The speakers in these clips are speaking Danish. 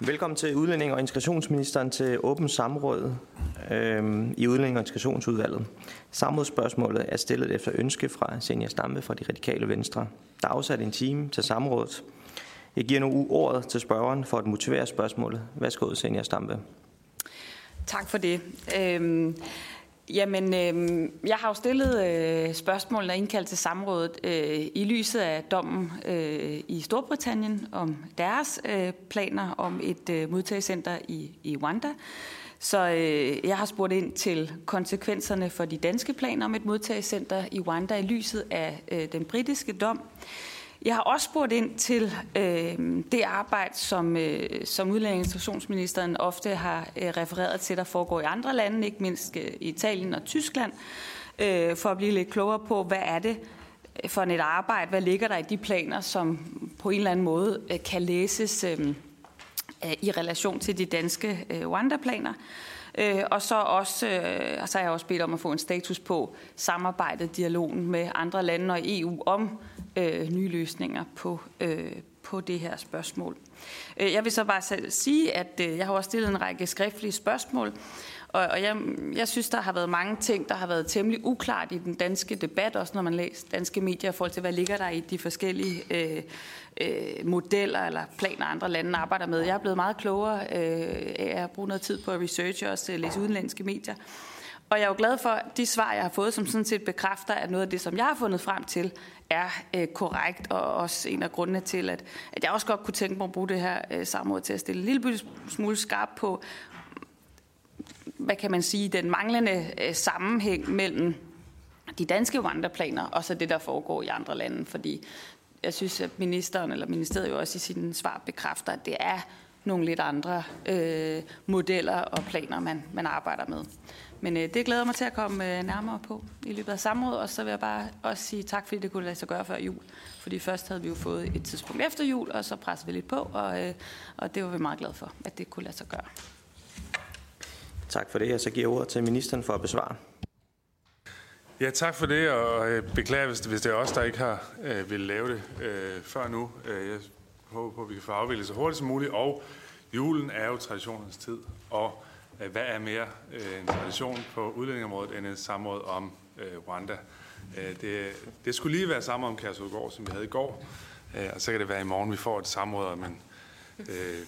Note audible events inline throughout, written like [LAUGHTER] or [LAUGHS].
Velkommen til udlænding- og integrationsministeren til åbent samråd øh, i udlænding- og integrationsudvalget. Samrådsspørgsmålet er stillet efter ønske fra Senior Stampe fra de radikale venstre. Der er afsat en time til samrådet. Jeg giver nu ordet til spørgeren for at motivere spørgsmålet. Værsgo, Senior Stampe. Tak for det. Øhm, jamen, øh, jeg har jo stillet øh, spørgsmålene og indkaldt til samrådet øh, i lyset af dommen øh, i Storbritannien om deres øh, planer om et øh, modtagecenter i, i Rwanda. Så øh, jeg har spurgt ind til konsekvenserne for de danske planer om et modtagecenter i Rwanda i lyset af øh, den britiske dom. Jeg har også spurgt ind til øh, det arbejde, som, øh, som udlændinge- ofte har øh, refereret til, der foregår i andre lande, ikke mindst øh, i Italien og Tyskland, øh, for at blive lidt klogere på, hvad er det øh, for et arbejde, hvad ligger der i de planer, som på en eller anden måde øh, kan læses øh, øh i relation til de danske øh, Rwanda-planer. Øh, og så, også, øh, så har jeg også bedt om at få en status på samarbejdet, dialogen med andre lande og EU om øh, nye løsninger på, øh, på det her spørgsmål. Øh, jeg vil så bare selv sige, at øh, jeg har også stillet en række skriftlige spørgsmål, og, og jeg, jeg synes, der har været mange ting, der har været temmelig uklart i den danske debat, også når man læser danske medier i forhold til, hvad ligger der i de forskellige øh, øh, modeller eller planer, andre lande arbejder med. Jeg er blevet meget klogere øh, af at bruge noget tid på at researche og også øh, læse udenlandske medier. Og jeg er jo glad for de svar, jeg har fået, som sådan set bekræfter, at noget af det, som jeg har fundet frem til, er øh, korrekt, og også en af grundene til, at, at jeg også godt kunne tænke mig at bruge det her øh, samråd til at stille en lille smule skarp på, hvad kan man sige, den manglende øh, sammenhæng mellem de danske vandreplaner og så det, der foregår i andre lande. Fordi jeg synes, at ministeren eller ministeriet jo også i sin svar bekræfter, at det er nogle lidt andre øh, modeller og planer, man, man arbejder med. Men øh, det glæder mig til at komme øh, nærmere på i løbet af samrådet, og så vil jeg bare også sige tak, fordi det kunne lade sig gøre før jul. Fordi først havde vi jo fået et tidspunkt efter jul, og så pressede vi lidt på, og, øh, og det var vi meget glade for, at det kunne lade sig gøre. Tak for det, og så giver jeg ordet til ministeren for at besvare. Ja, tak for det, og jeg beklager, hvis det, hvis det er os, der ikke har øh, vil lave det øh, før nu. Øh, jeg håber på, at vi kan få afviklet så hurtigt som muligt, og julen er jo traditionens tid, og øh, Øh, hvad er mere øh, en tradition på udlændingområdet end et samråd om øh, Rwanda? Det, det skulle lige være samme om Kærsudgård, som vi havde i går, og så kan det være i morgen, vi får et samråd om en øh,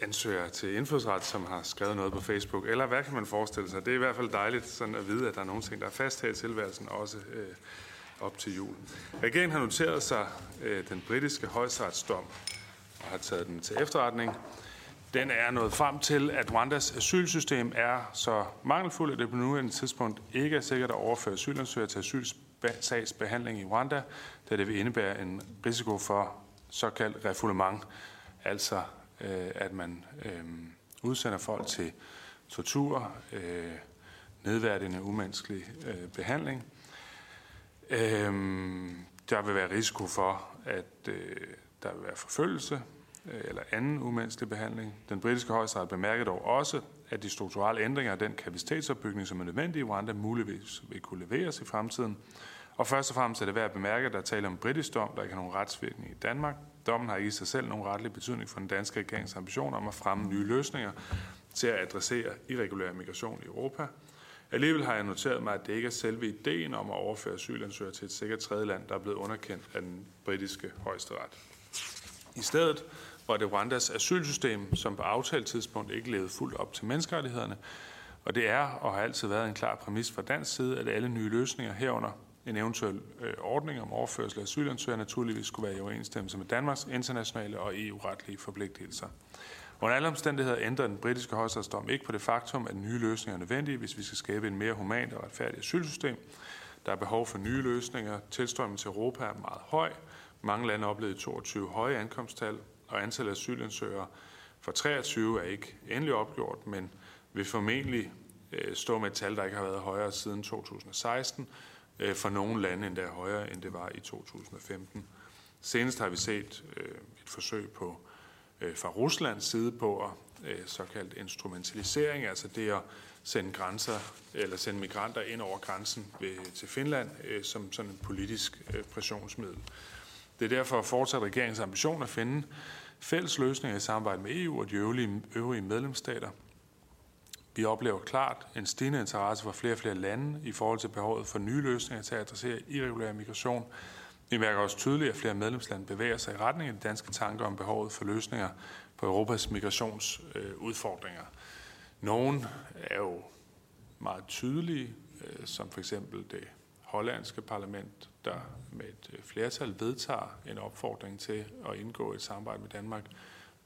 ansøger til indfødsret, som har skrevet noget på Facebook, eller hvad kan man forestille sig? Det er i hvert fald dejligt sådan at vide, at der er nogle ting, der er fast her i tilværelsen, også øh, op til jul. Regeringen har noteret sig øh, den britiske højesteretsdom og har taget den til efterretning. Den er nået frem til, at Rwandas asylsystem er så mangelfuldt, at det på nuværende tidspunkt ikke er sikkert at overføre asylansøgere til asylsagsbehandling i Rwanda, da det vil indebære en risiko for såkaldt refoulement, altså øh, at man øh, udsender folk til tortur, øh, nedværdigende umenneskelig øh, behandling. Øh, der vil være risiko for, at øh, der vil være forfølgelse Øh, eller anden umenneskelig behandling. Den britiske højesteret bemærkede dog også, at de strukturelle ændringer af den kapacitetsopbygning, som er nødvendig i Rwanda, muligvis vil kunne leveres i fremtiden. Og først og fremmest er det værd at bemærke, at der er tale om britisk dom, der ikke har nogen retsvirkning i Danmark. Dommen har ikke i sig selv nogen retlig betydning for den danske regerings ambition om at fremme nye løsninger til at adressere irregulær migration i Europa. Alligevel har jeg noteret mig, at det ikke er selve ideen om at overføre asylansøgere til et sikkert tredjeland, der er blevet underkendt af den britiske højesteret. I stedet var det Rwandas asylsystem, som på aftalt tidspunkt ikke levede fuldt op til menneskerettighederne, og det er og har altid været en klar præmis fra dansk side, at alle nye løsninger herunder en eventuel øh, ordning om overførsel af asylansøgere naturligvis skulle være i overensstemmelse med Danmarks internationale og EU-retlige forpligtelser. Under alle omstændigheder ændrer den britiske højesteretssdom ikke på det faktum, at nye løsninger er nødvendige, hvis vi skal skabe en mere humant og retfærdig asylsystem. Der er behov for nye løsninger. Tilstrømmen til Europa er meget høj. Mange lande oplevede 22 høje ankomsttal, og antallet af asylansøgere for 23 er ikke endelig opgjort, men vil formentlig øh, stå med et tal, der ikke har været højere siden 2016, øh, for nogle lande endda højere, end det var i 2015. Senest har vi set øh, et forsøg på fra Ruslands side på at såkaldt instrumentalisering, altså det at sende grænser eller sende migranter ind over grænsen ved, til Finland som sådan en politisk øh, pressionsmiddel. Det er derfor fortsat regeringens ambition at finde fælles løsninger i samarbejde med EU og de øvrige, øvrige medlemsstater. Vi oplever klart en stigende interesse fra flere og flere lande i forhold til behovet for nye løsninger til at adressere irregulær migration. Vi mærker også tydeligt, at flere medlemslande bevæger sig i retning af de danske tanker om behovet for løsninger på Europas migrationsudfordringer. Nogle er jo meget tydelige, øh, som for eksempel det hollandske parlament, der med et øh, flertal vedtager en opfordring til at indgå et samarbejde med Danmark.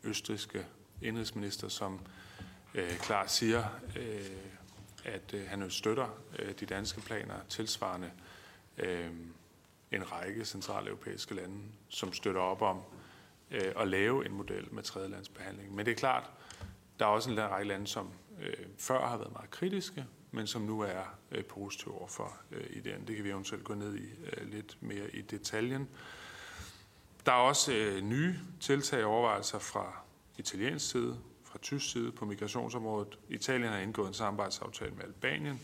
Østriske indrigsminister, som øh, klart siger, øh, at øh, han støtter øh, de danske planer tilsvarende øh, en række centrale europæiske lande, som støtter op om øh, at lave en model med tredjelandsbehandling. Men det er klart, der er også en række lande, som øh, før har været meget kritiske, men som nu er øh, positive overfor øh, ideen. Det kan vi eventuelt gå ned i øh, lidt mere i detaljen. Der er også øh, nye tiltag og overvejelser fra italiensk side, fra tysk side på migrationsområdet. Italien har indgået en samarbejdsaftale med Albanien.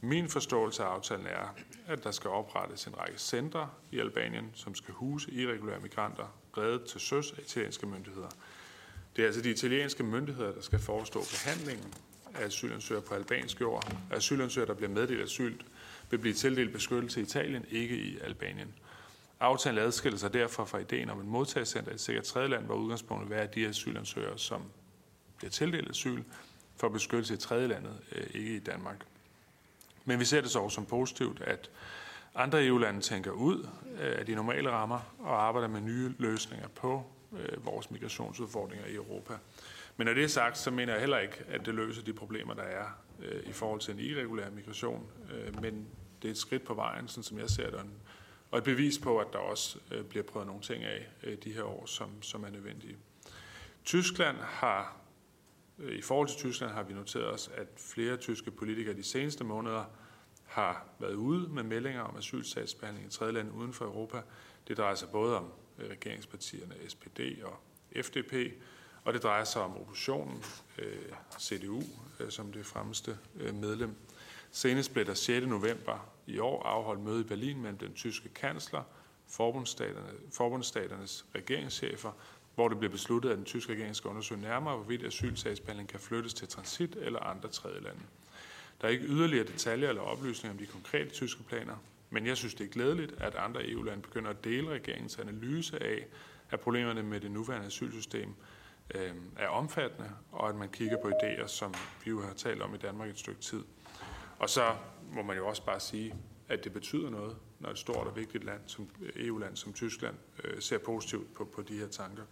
Min forståelse af aftalen er, at der skal oprettes en række centre i Albanien, som skal huse irregulære migranter reddet til søs af italienske myndigheder. Det er altså de italienske myndigheder, der skal forestå behandlingen af asylansøgere på albansk jord. Asylansøgere, der bliver meddelt asyl, vil blive tildelt beskyttelse i Italien, ikke i Albanien. Aftalen adskiller sig derfor fra ideen om et modtagscenter i et sikkert tredjeland, hvor udgangspunktet er, at de asylansøgere, som bliver tildelt asyl, får beskyttelse i tredjelandet, øh, ikke i Danmark. Men vi ser det så også som positivt, at andre EU-lande tænker ud øh, af de normale rammer og arbejder med nye løsninger på øh, vores migrationsudfordringer i Europa. Men når det er sagt, så mener jeg heller ikke, at det løser de problemer, der er øh, i forhold til en irregulær migration. Øh, men det er et skridt på vejen, sådan som jeg ser det, og et bevis på, at der også øh, bliver prøvet nogle ting af øh, de her år, som, som er nødvendige. Tyskland har, øh, i forhold til Tyskland har vi noteret os, at flere tyske politikere de seneste måneder har været ude med meldinger om asylsagsbehandling i tredje land uden for Europa. Det drejer sig både om øh, regeringspartierne SPD og FDP, og det drejer sig om oppositionen, øh, CDU, øh, som det fremmeste øh, medlem. Senest blev der 6. november i år afholdt møde i Berlin mellem den tyske kansler, forbundsstaterne, forbundsstaternes regeringschefer, hvor det blev besluttet, at den tyske regering skal undersøge nærmere, hvorvidt asylsagsbehandling kan flyttes til transit eller andre tredje lande. Der er ikke yderligere detaljer eller oplysninger om de konkrete tyske planer, men jeg synes, det er glædeligt, at andre EU-lande begynder at dele regeringens analyse af, at problemerne med det nuværende asylsystem øh, er omfattende, og at man kigger på idéer, som vi jo har talt om i Danmark et stykke tid. Og så må man jo også bare sige, at det betyder noget, når et stort og vigtigt land som EU-land som Tyskland øh, ser positivt på, på de her tanker.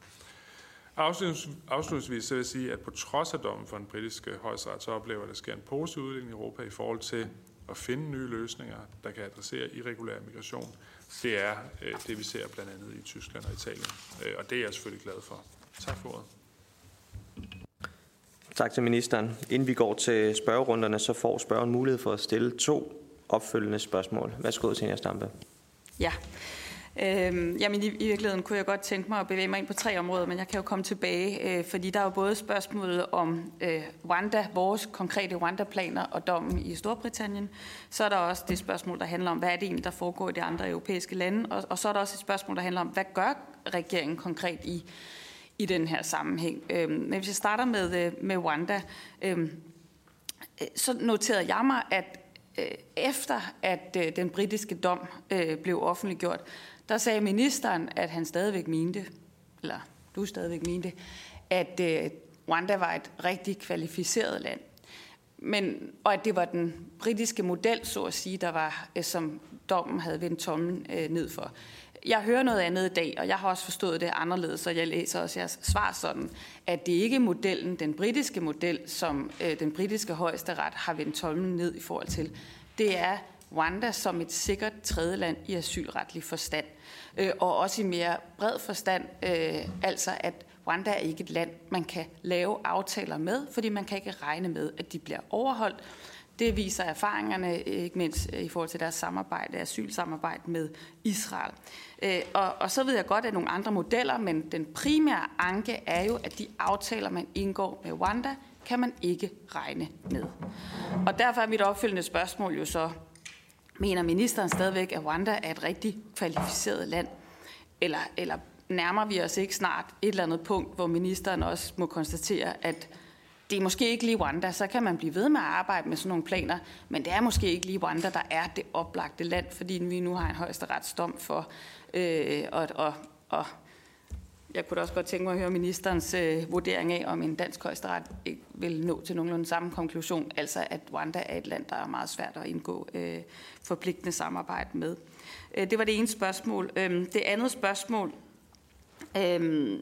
Afslutningsvis vil jeg sige, at på trods af dommen for den britiske højesteret, så oplever, at der sker en positiv udvikling i Europa i forhold til at finde nye løsninger, der kan adressere irregulær migration. Det er øh, det, vi ser blandt andet i Tyskland og Italien. Øh, og det er jeg selvfølgelig glad for. Tak for ordet. Tak til ministeren. Inden vi går til spørgerunderne, så får spørgeren mulighed for at stille to opfølgende spørgsmål. Værsgo, Senja Stampe. Ja. Øhm, jamen i, i virkeligheden kunne jeg godt tænke mig at bevæge mig ind på tre områder, men jeg kan jo komme tilbage, øh, fordi der er jo både spørgsmålet om øh, Rwanda, vores konkrete Rwanda-planer og dommen i Storbritannien. Så er der også det spørgsmål, der handler om, hvad er det egentlig, der foregår i de andre europæiske lande. Og, og så er der også et spørgsmål, der handler om, hvad gør regeringen konkret i i den her sammenhæng. Øhm, men hvis jeg starter med, øh, med Rwanda, øhm, øh, så noterede jeg mig, at øh, efter at øh, den britiske dom øh, blev offentliggjort, der sagde ministeren, at han stadigvæk mente, eller du stadigvæk mente, at Rwanda var et rigtig kvalificeret land. Men, og at det var den britiske model, så at sige, der var, som dommen havde vendt tommen ned for jeg hører noget andet i dag, og jeg har også forstået det anderledes, så jeg læser også jeres svar sådan, at det ikke er modellen, den britiske model, som øh, den britiske højesteret har vendt tommen ned i forhold til. Det er Rwanda som et sikkert tredjeland i asylretlig forstand, øh, og også i mere bred forstand, øh, altså at Rwanda er ikke et land, man kan lave aftaler med, fordi man kan ikke regne med, at de bliver overholdt. Det viser erfaringerne, ikke mindst øh, i forhold til deres samarbejde, asylsamarbejde med Israel. Øh, og, og så ved jeg godt, at nogle andre modeller, men den primære anke er jo, at de aftaler, man indgår med Rwanda, kan man ikke regne med. Og derfor er mit opfølgende spørgsmål jo så, mener ministeren stadigvæk, at Rwanda er et rigtig kvalificeret land? Eller, eller nærmer vi os ikke snart et eller andet punkt, hvor ministeren også må konstatere, at det er måske ikke lige Rwanda, så kan man blive ved med at arbejde med sådan nogle planer, men det er måske ikke lige Rwanda, der er det oplagte land, fordi vi nu har en højesteretsdom for, øh, og, og, og jeg kunne da også godt tænke mig at høre ministerens øh, vurdering af, om en dansk højesteret ikke vil nå til nogenlunde samme konklusion, altså at Rwanda er et land, der er meget svært at indgå øh, forpligtende samarbejde med. Øh, det var det ene spørgsmål. Øh, det andet spørgsmål, øh,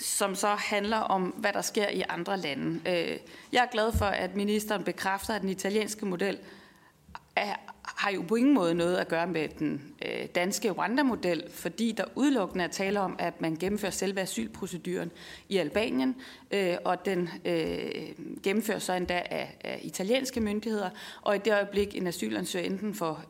som så handler om, hvad der sker i andre lande. Øh, jeg er glad for, at ministeren bekræfter, at den italienske model er, har jo på ingen måde noget at gøre med den øh, danske Rwanda-model, fordi der udelukkende er tale om, at man gennemfører selve asylproceduren i Albanien, øh, og den gennemføres så endda af, af italienske myndigheder, og i det øjeblik en asylansøger enten for,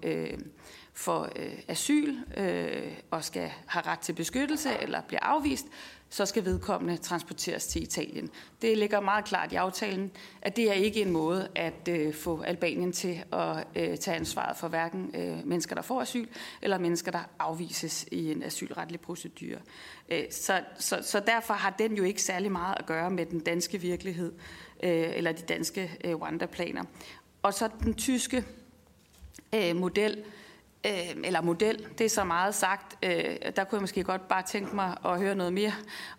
for øh, asyl øh, og skal have ret til beskyttelse eller bliver afvist, så skal vedkommende transporteres til Italien. Det ligger meget klart i aftalen, at det er ikke en måde at øh, få Albanien til at øh, tage ansvaret for hverken øh, mennesker, der får asyl, eller mennesker, der afvises i en asylretlig procedure. Øh, så, så, så derfor har den jo ikke særlig meget at gøre med den danske virkelighed, øh, eller de danske øh, Rwanda-planer. Og så den tyske øh, model, øh, Øh, eller model, det er så meget sagt. Øh, der kunne jeg måske godt bare tænke mig at høre noget mere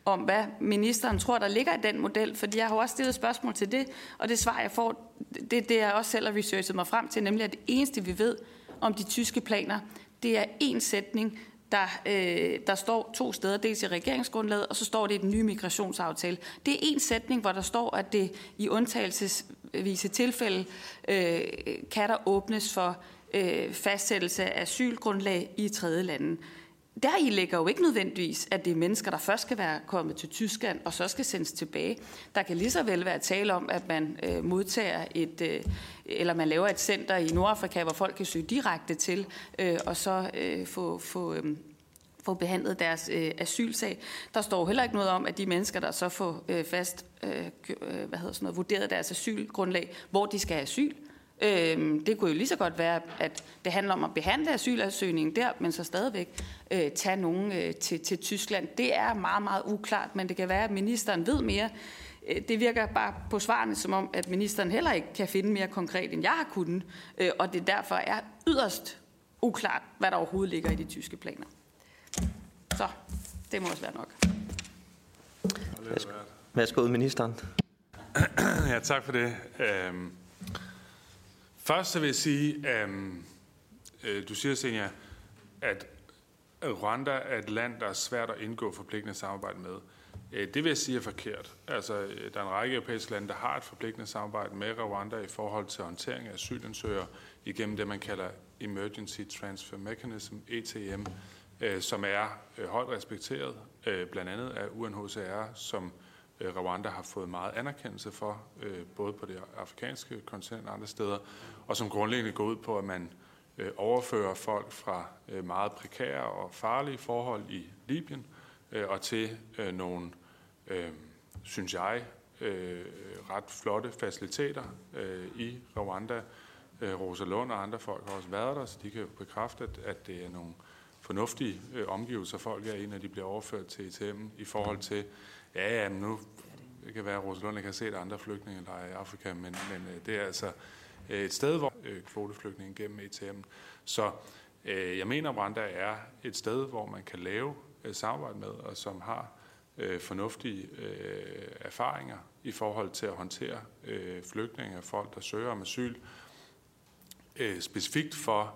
om, hvad ministeren tror, der ligger i den model, fordi jeg har også stillet spørgsmål til det, og det svar, jeg får, det, det er også selv har researchet mig frem til, nemlig at det eneste, vi ved om de tyske planer, det er en sætning, der, øh, der står to steder, dels i regeringsgrundlaget, og så står det i den nye migrationsaftale. Det er en sætning, hvor der står, at det i undtagelsesvise tilfælde øh, kan der åbnes for øh, fastsættelse af asylgrundlag i tredje lande. Der i ligger jo ikke nødvendigvis, at det er mennesker, der først skal være kommet til Tyskland og så skal sendes tilbage. Der kan lige så vel være tale om, at man øh, modtager et, øh, eller man laver et center i Nordafrika, hvor folk kan søge direkte til øh, og så øh, få, få, øh, få behandlet deres øh, asylsag. Der står heller ikke noget om, at de mennesker, der så får øh, fast øh, øh hvad hedder sådan noget, vurderet deres asylgrundlag, hvor de skal have asyl, Øhm, det kunne jo lige så godt være, at det handler om at behandle asylansøgningen der, men så stadigvæk øh, tage nogen øh, til, til Tyskland. Det er meget, meget uklart, men det kan være, at ministeren ved mere. Øh, det virker bare på svarene som om, at ministeren heller ikke kan finde mere konkret, end jeg har kunnet, øh, og det derfor er yderst uklart, hvad der overhovedet ligger i de tyske planer. Så det må også være nok. Værsgo, ministeren. [CLEARS THROAT] Ja, tak for det. Øhm, Først så vil jeg sige, at øh, du siger, Senja, at Rwanda er et land, der er svært at indgå forpligtende samarbejde med. Øh, det vil jeg sige er forkert. Altså, øh, der er en række europæiske lande, der har et forpligtende samarbejde med Rwanda i forhold til håndtering af asylansøgere igennem det, man kalder Emergency Transfer Mechanism, ETM, øh, som er øh, højt respekteret, øh, blandt andet af UNHCR, som Øh, Øh, Rwanda har fået meget anerkendelse for, øh, både på det afrikanske kontinent og andre steder, og som grundlæggende går ud på, at man øh, overfører folk fra meget prekære og farlige forhold i Libyen og til nogle, synes jeg, ret flotte faciliteter i Rwanda. Rosa Lund og andre folk har også været der, så de kan jo bekræfte, at det er nogle fornuftige omgivelser, folk er i, når de bliver overført til ETM i forhold til Ja, ja, men nu det kan være, at Rosalund ikke har set andre flygtninge der i Afrika, men, men øh, det er altså øh, et sted, hvor øh, kvoteflygtninge gennem ETM. Så jeg mener, at Rwanda er et sted, hvor man kan lave samarbejde med, og som har øh, fornuftige øh, erfaringer i forhold til at håndtere øh, flygtninge og folk, der søger om asyl. Øh, specifikt for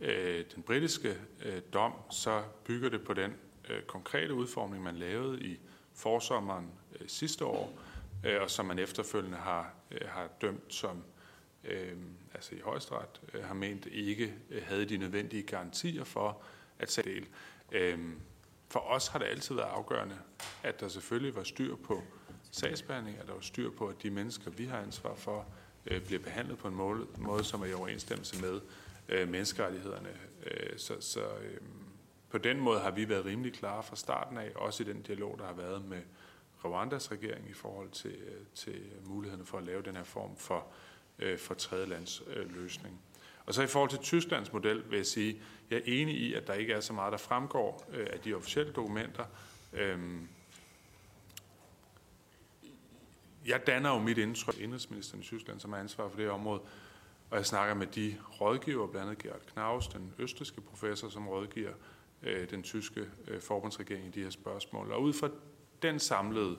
øh, den britiske øh, dom, så bygger det på den øh, konkrete udformning, man lavede i forsommeren øh, sidste år, øh, og som man efterfølgende har, øh, har dømt som øh, altså i højesteret, øh, har ment ikke øh, havde de nødvendige garantier for at sætte del. Øh, for os har det altid været afgørende, at der selvfølgelig var styr på sagsbehandling, at der var styr på, at de mennesker, vi har ansvar for, øh, bliver behandlet på en måde, måde som er i overensstemmelse med øh, menneskerettighederne. Øh, så så øh, på den måde har vi været rimelig klare fra starten af, også i den dialog, der har været med Rwandas regering i forhold til, øh, til mulighederne for at lave den her form for, øh, for tredjelands løsning. Og så i forhold til Tysklands model vil jeg sige, jeg er enig i, at der ikke er så meget, der fremgår øh, af de officielle dokumenter. Øhm, jeg danner jo mit indtryk, indrigsministeren i Tyskland, som er ansvar for det område, og jeg snakker med de rådgiver, blandt andet Gerhard Knaus, den østriske professor, som rådgiver øh, den tyske øh, forbundsregering i de her spørgsmål. Og ud fra den samlede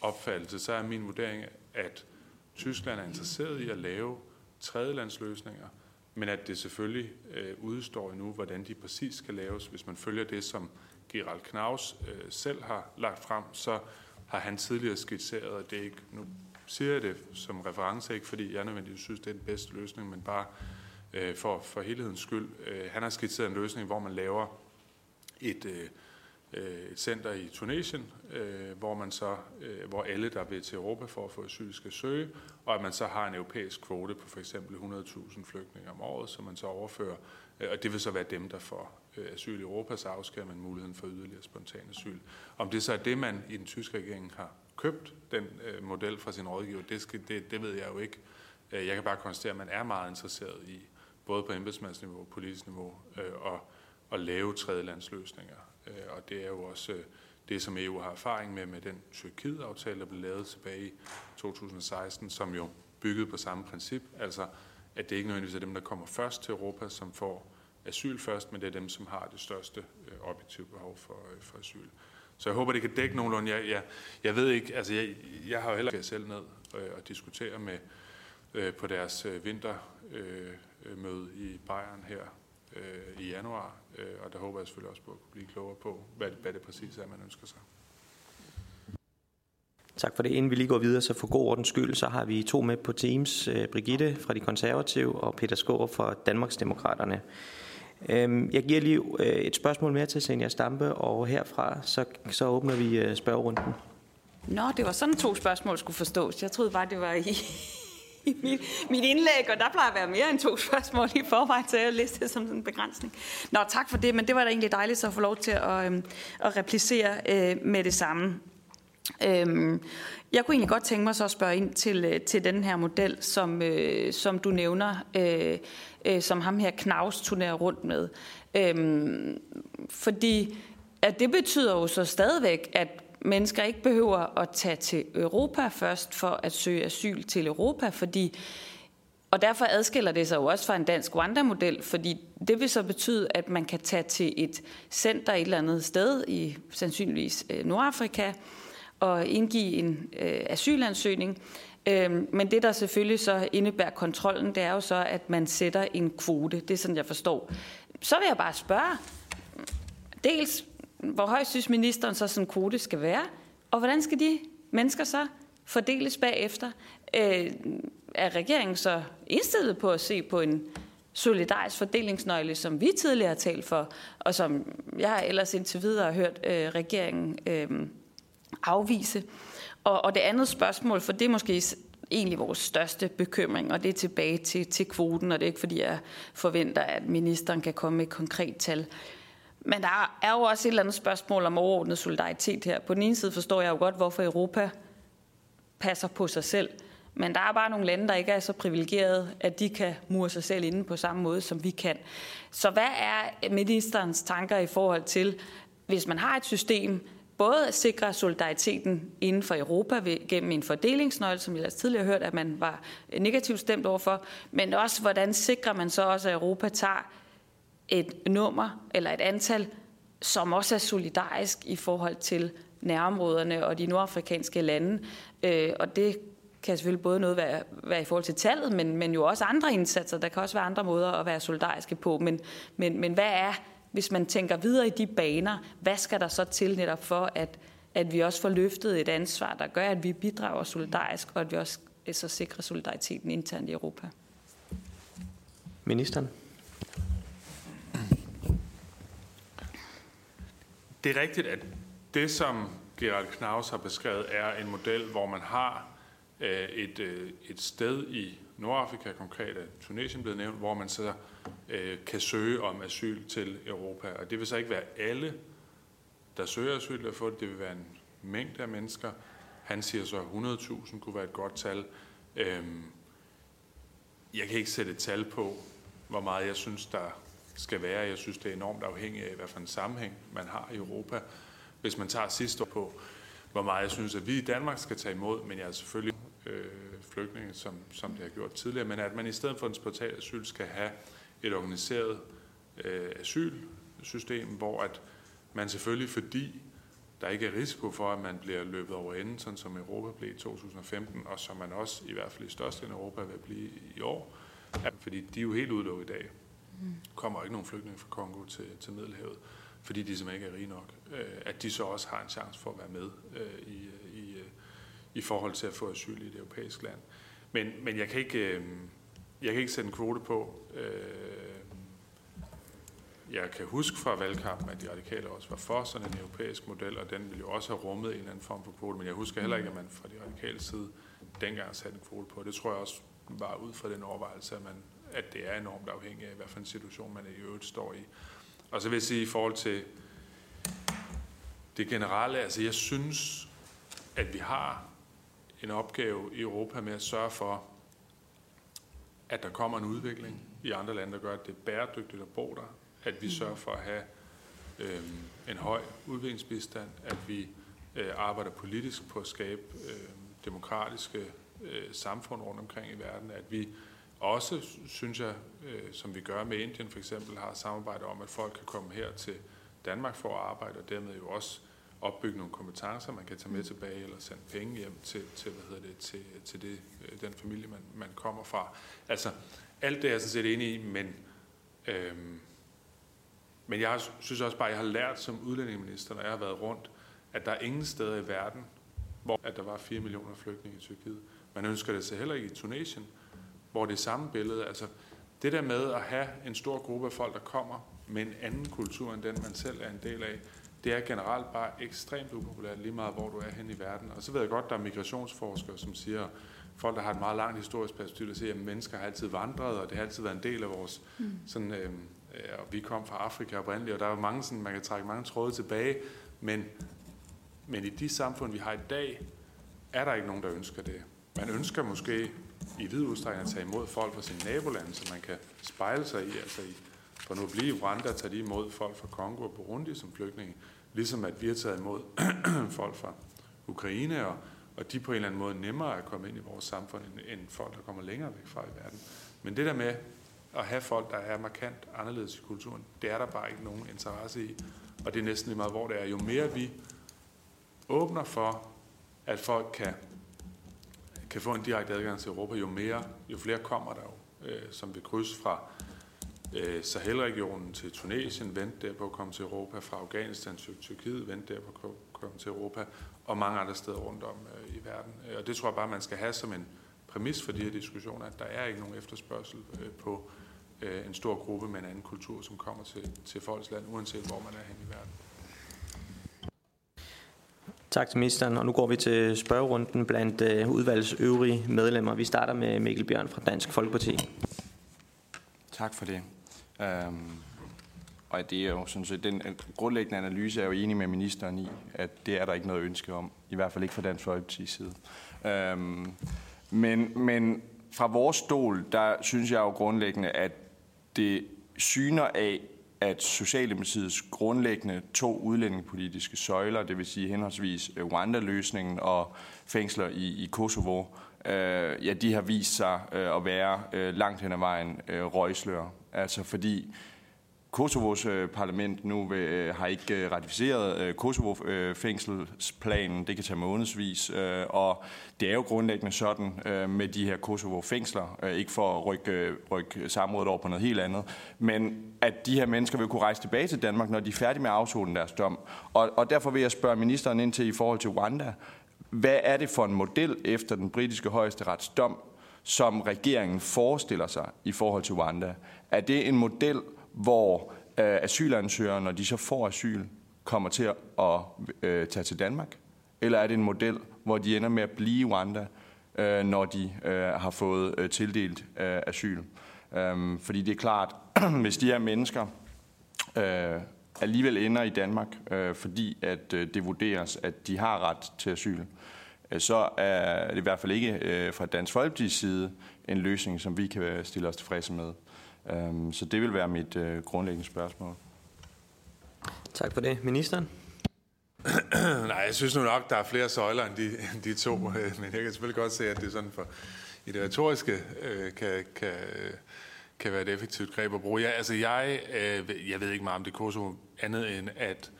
opfattelse, så er min vurdering, at Tyskland er interesseret i at lave tredjelandsløsninger, men at det selvfølgelig øh, udstår endnu, hvordan de præcis skal laves. Hvis man følger det, som Gerald Knaus øh, selv har lagt frem, så har han tidligere skitseret, at det ikke, nu siger jeg det som reference, ikke fordi jeg nødvendigvis synes, det er den bedste løsning, men bare øh, for, for helhedens skyld. Øh, han har skitseret en løsning, hvor man laver et, øh, øh, et center i Tunesien, øh, hvor man så, øh, hvor alle, der vil til Europa for at få asyl, skal søge, og at man så har en europæisk kvote på for eksempel 100.000 flygtninge om året, som man så overfører, øh, og det vil så være dem, der får øh, asyl i Europa, så afskærer man muligheden for yderligere spontan asyl. Om det så er det, man i den tyske regering har købt, den øh, model fra sin rådgiver, det, skal, det, det ved jeg jo ikke. Øh, jeg kan bare konstatere, at man er meget interesseret i, både på embedsmandsniveau politisk niveau, øh, og, at lave tredjelandsløsninger. Øh, og det er jo også øh, det, som EU har erfaring med, med den Tyrkiet-aftale, der blev lavet tilbage i 2016, som jo byggede på samme princip, altså at det ikke nødvendigvis er dem, der kommer først til Europa, som får asyl først, men det er dem, som har det største øh, objektive behov for, øh, for asyl. Så jeg håber, det kan dække nogenlunde. Jeg, jeg, jeg ved ikke, altså jeg, jeg har jo heller ikke selv ned øh, og diskutere med øh, på deres øh, vintermøde øh, i Bayern her øh, i januar, øh, og der håber jeg selvfølgelig også på at kunne blive klogere på, hvad, hvad det præcis er, man ønsker sig. Tak for det. Inden vi lige går videre, så for god ordens skyld, så har vi to med på Teams. Brigitte fra De Konservative og Peter Skåre fra Danmarksdemokraterne. Øhm, jeg giver lige øh, et spørgsmål mere til Senja Stampe, og herfra så, så åbner vi øh, spørgerunden. Nå, det var sådan to spørgsmål skulle forstås. Jeg troede bare, det var i, i mit, mit indlæg, og der plejer at være mere end to spørgsmål i forvejen, så jeg læste det som sådan en begrænsning. Nå, tak for det, men det var da egentlig dejligt så at få lov til at, øhm, at replicere øh, med det samme. Øhm, jeg kunne egentlig godt tænke mig så at spørge ind til, øh, til den her model, som, øh, som du nævner, øh, øh, som ham her Knaus turnerer rundt med. Øhm, fordi at det betyder jo så stadigvæk, at mennesker ikke behøver at tage til Europa først for at søge asyl til Europa, fordi og derfor adskiller det sig jo også fra en dansk Rwanda-model, fordi det vil så betyde, at man kan tage til et center et eller andet sted i sandsynligvis øh, Nordafrika, og indgive en øh, asylansøgning. Øhm, men det, der selvfølgelig så indebærer kontrollen, det er jo så, at man sætter en kvote. Det er sådan, jeg forstår. Så vil jeg bare spørge, dels, hvor højt synes ministeren så sådan en kvote skal være, og hvordan skal de mennesker så fordeles bagefter? Øh, er regeringen så indstillet på at se på en solidarisk fordelingsnøgle, som vi tidligere har talt for, og som jeg ellers indtil videre har hørt øh, regeringen øh, afvise. Og, og det andet spørgsmål, for det er måske egentlig vores største bekymring, og det er tilbage til, til kvoten, og det er ikke fordi, jeg forventer, at ministeren kan komme med et konkret tal. Men der er jo også et eller andet spørgsmål om overordnet solidaritet her. På den ene side forstår jeg jo godt, hvorfor Europa passer på sig selv. Men der er bare nogle lande, der ikke er så privilegerede, at de kan mure sig selv inde på samme måde, som vi kan. Så hvad er ministerens tanker i forhold til, hvis man har et system, både at sikre solidariteten inden for Europa ved, gennem en fordelingsnøgle, som jeg tidligere hørt, at man var negativt stemt overfor, men også hvordan sikrer man så også, at Europa tager et nummer eller et antal, som også er solidarisk i forhold til nærområderne og de nordafrikanske lande. Øh, og det kan selvfølgelig både noget være, være i forhold til tallet, men, men jo også andre indsatser. Der kan også være andre måder at være solidariske på. Men, men, men hvad er hvis man tænker videre i de baner, hvad skal der så til netop for, at, at vi også får løftet et ansvar, der gør, at vi bidrager solidarisk, og at vi også så sikrer solidariteten internt i Europa? Ministeren. Det er rigtigt, at det, som Gerald Knaus har beskrevet, er en model, hvor man har øh, et, øh, et sted i Nordafrika, konkret er Tunesien blevet nævnt, hvor man så øh, kan søge om asyl til Europa. Og det vil så ikke være alle, der søger asyl, der får det. Det vil være en mængde af mennesker. Han siger så, at 100.000 kunne være et godt tal. Øhm, jeg kan ikke sætte et tal på, hvor meget jeg synes, der skal være. Jeg synes, det er enormt afhængigt af, hvad for en sammenhæng man har i Europa. Hvis man tager sidste år på, hvor meget jeg synes, at vi i Danmark skal tage imod, men jeg er selvfølgelig øh, flygtninge, som, som det har gjort tidligere, men at man i stedet for en spontan asyl skal have et organiseret øh, asylsystem, hvor at man selvfølgelig, fordi der ikke er risiko for, at man bliver løbet over enden, sådan som Europa blev i 2015, og som man også i hvert fald i størstedelen af Europa vil blive i år, fordi de er jo helt udelukket i dag kommer ikke nogen flygtninge fra Kongo til, til Middelhavet, fordi de simpelthen ikke er rige nok. Øh, at de så også har en chance for at være med øh, i, øh, i, øh, i forhold til at få asyl i et europæisk land. Men, men jeg, kan ikke, øh, jeg kan ikke sætte en kvote på. Øh, jeg kan huske fra valgkampen, at de radikale også var for sådan en europæisk model, og den ville jo også have rummet en eller anden form for kvote, men jeg husker heller ikke, at man fra de radikale side dengang satte en kvote på. Det tror jeg også var ud fra den overvejelse, at, man, at det er enormt afhængigt af, hvad for en situation man i øvrigt står i. Og så vil jeg sige, i forhold til det generelle, altså jeg synes, at vi har en opgave i Europa med at sørge for, at der kommer en udvikling i andre lande, der gør, at det er bæredygtigt at bo der, at vi sørger for at have øh, en høj udviklingsbistand, at vi øh, arbejder politisk på at skabe øh, demokratiske øh, samfund rundt omkring i verden, at vi også, synes jeg, øh, som vi gør med Indien for eksempel, har samarbejde om, at folk kan komme her til Danmark for at arbejde, og dermed jo også opbygge nogle kompetencer, man kan tage med tilbage, eller sende penge hjem til, til, hvad hedder det, til, til det, øh, den familie, man, man kommer fra. Altså, alt det er jeg sådan set enig i, men, øhm, men jeg synes også bare, at jeg har lært som udlændingeminister, når jeg har været rundt, at der er ingen steder i verden, hvor at der var 4 millioner flygtninge i Tyrkiet. Man ønsker det så heller ikke i Tunesien, hvor det er samme billede. Altså, det der med at have en stor gruppe af folk, der kommer med en anden kultur end den, man selv er en del af, det er generelt bare ekstremt upopulært, lige meget hvor du er hen i verden. Og så ved jeg godt, der er migrationsforskere, som siger, folk, der har et meget langt historisk perspektiv, der siger, at mennesker har altid vandret, og det har altid været en del af vores... Mm. Sådan, øh, og vi kom fra Afrika oprindeligt, og der er jo mange, sådan, man kan trække mange tråde tilbage, men, men i de samfund, vi har i dag, er der ikke nogen, der ønsker det. Man ønsker måske i vid udstrækning at tage imod folk fra sine nabolande, så man kan spejle sig i, altså i, for nu at blive i Rwanda, tager de imod folk fra Kongo og Burundi som flygtninge, ligesom at vi har taget imod [CLEARS THROAT] folk fra Ukraine, og, og de på en eller anden måde nemmere at komme ind i vores samfund, end, end folk, der kommer længere væk fra i verden. Men det der med at have folk, der er markant anderledes i kulturen, det er der bare ikke nogen interesse i. Og det er næsten lige meget, hvor det er. Jo mere vi åbner for, at folk kan, kan få en direkte adgang til Europa, jo, mere, jo flere kommer der jo, øh, som vil krydse fra øh, Sahel-regionen til Tunesien, vente der på at komme til Europa, fra Afghanistan til Tyrkiet, vente der på at komme til Europa, og mange andre steder rundt om øh, i verden. Øh, og det tror jeg bare, man skal have som en præmis for de her diskussioner, at der er ikke nogen efterspørgsel øh, på øh, en stor gruppe med en anden kultur, som kommer til, til folks land, uanset hvor man er hen i verden. Tak til ministeren, og nu går vi til spørgerunden blandt øh, udvalgets øvrige medlemmer. Vi starter med Mikkel Bjørn fra Dansk Folkeparti. Tak for det. Øhm, og det er jo sådan set, den øh, grundlæggende analyse er jo enig med ministeren i, at det er der ikke noget ønske om, i hvert fald ikke fra Dansk Folkeparti's side. Øhm, men, men fra vores stol, der synes jeg jo grundlæggende, at det syner af, at Socialdemokratiets grundlæggende to udlændingepolitiske søjler, det vil sige henholdsvis øh, Rwanda-løsningen og fængsler i, i Kosovo, øh, ja, de har vist sig øh, at være øh, langt hen ad vejen øh, røgslør. Altså fordi Kosovos øh, parlament nu øh, har ikke øh, ratificeret øh, Kosovo-fængselsplanen. Det kan tage månedsvis. Øh, og det er jo grundlæggende sådan øh, med de her Kosovo-fængsler. Øh, ikke for at rykke, øh, rykke samrådet over på noget helt andet. Men at de her mennesker vil kunne rejse tilbage til Danmark, når de er færdige med at deres dom. Og, og derfor vil jeg spørge ministeren ind til i forhold til Rwanda. Hvad er det for en model efter den britiske højeste retsdom, som regeringen forestiller sig i forhold til Rwanda? Er det en model, hvor øh, asylansøgere, når de så får asyl, kommer til at øh, tage til Danmark? Eller er det en model, hvor de ender med at blive i Rwanda, øh, når de øh, har fået øh, tildelt øh, asyl? Øhm, fordi det er klart, [CLEARS THROAT] hvis de her mennesker øh, alligevel ender i Danmark, øh, fordi at øh, det vurderes, at de har ret til asyl, øh, så er det i hvert fald ikke øh, fra Dansk Folkeparti's side en løsning, som vi kan stille os tilfredse med. Øhm, så det vil være mit øh, grundlæggende spørgsmål. Tak for det. Ministeren? [CLEARS THROAT] Nej, jeg synes nu nok, der er flere søjler end de, end de to, men jeg kan selvfølgelig godt se, at det er sådan for i det retoriske øh, kan, kan, kan være et effektivt greb at bruge. Ja, altså jeg, øh, jeg ved ikke meget om det Kosovo, andet end at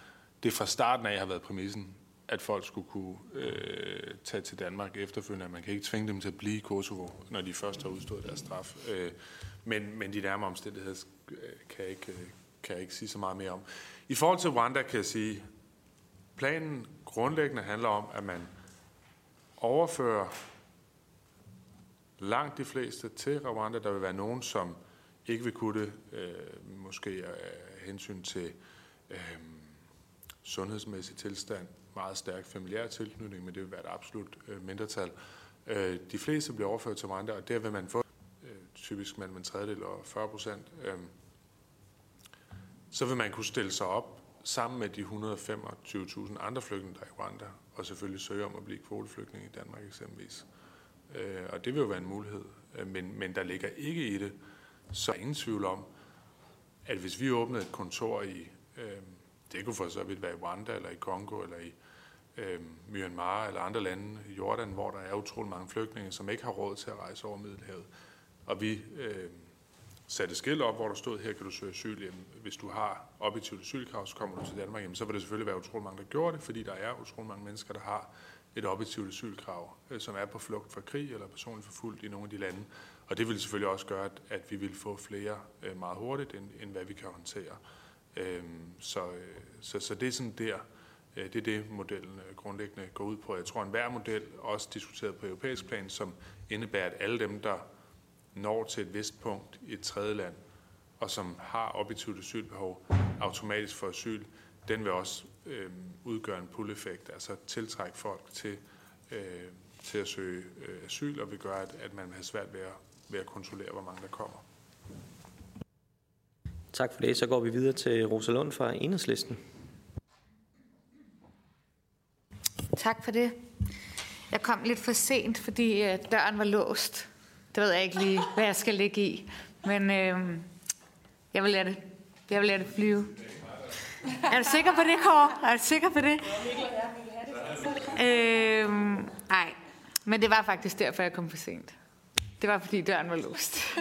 det fra starten af har været præmissen, at folk skulle kunne øh, tage til Danmark efterfølgende. Man kan ikke tvinge dem til at blive i Kosovo, når de først har udstået deres straf. Øh, men, men de nærmere omstændigheder øh, kan jeg, ikke, øh, kan jeg ikke sige så meget mere om. I forhold til Rwanda kan jeg sige, planen grundlæggende handler om, at man overfører langt de fleste til Rwanda. Der vil være nogen, som ikke vil kunne det, øh, måske af hensyn til øh, sundhedsmæssig tilstand, meget stærk familiær tilknytning, men det vil være et absolut øh, mindretal. Øh, de fleste bliver overført til Rwanda, og der vil man få typisk mellem en tredjedel og 40 procent. Øh, så vil man kunne stille sig op sammen med de 125.000 andre flygtninge, der er i Rwanda, og selvfølgelig søge om at blive kvoteflygtning i Danmark eksempelvis. Øh, og det vil jo være en mulighed. Øh, men, men der ligger ikke i det, så er ingen tvivl om, at hvis vi åbnede et kontor i, øh, det kunne for så vidt være i Rwanda, eller i Kongo, eller i øh, Myanmar, eller andre lande, i Jordan, hvor der er utrolig mange flygtninge, som ikke har råd til at rejse over Middelhavet. Og vi øh, satte skilt op, hvor der stod, her kan du søge asyl. Jamen, hvis du har objektivt asylkrav, så kommer du til Danmark. Jamen, så vil det selvfølgelig være utrolig mange, der gjorde det, fordi der er utrolig mange mennesker, der har et objektivt asylkrav, øh, som er på flugt fra krig eller personligt forfulgt i nogle af de lande. Og det vil selvfølgelig også gøre, at vi vil få flere øh, meget hurtigt, end, end hvad vi kan håndtere. Øh, så, øh, så, så det er sådan der, øh, det er det, modellen øh, grundlæggende går ud på. Jeg tror, en enhver model, også diskuteret på europæisk plan, som indebærer, at alle dem, der når til et vist punkt i et tredje land, og som har objektivt asylbehov, automatisk får asyl, den vil også øh, udgøre en pull-effekt, altså tiltrække folk til, øh, til at søge øh, asyl, og vil gøre, at, at man vil have svært ved at, ved at kontrollere, hvor mange der kommer. Tak for det. Så går vi videre til Rosa Lund fra Enhedslisten. Tak for det. Jeg kom lidt for sent, fordi øh, døren var låst. Det ved jeg ikke lige, hvad jeg skal ligge i. Men øh, jeg vil lade det, jeg vil lade det flyve. Er du sikker på det, Kåre? Er du sikker på det? Øh, nej, men det var faktisk derfor, jeg kom for sent. Det var, fordi døren var låst.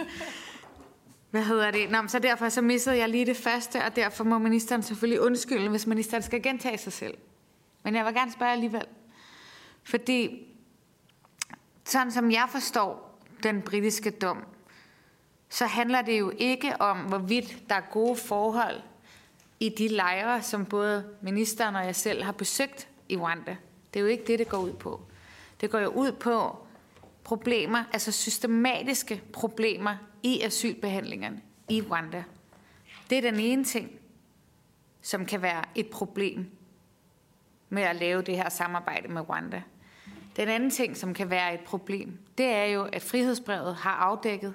Hvad hedder det? Nå, så derfor så missede jeg lige det første, og derfor må ministeren selvfølgelig undskylde, hvis ministeren skal gentage sig selv. Men jeg vil gerne spørge alligevel. Fordi, sådan som jeg forstår den britiske dom, så handler det jo ikke om, hvorvidt der er gode forhold i de lejre, som både ministeren og jeg selv har besøgt i Rwanda. Det er jo ikke det, det går ud på. Det går jo ud på problemer, altså systematiske problemer i asylbehandlingerne i Rwanda. Det er den ene ting, som kan være et problem med at lave det her samarbejde med Rwanda. Den anden ting, som kan være et problem, det er jo, at frihedsbrevet har afdækket,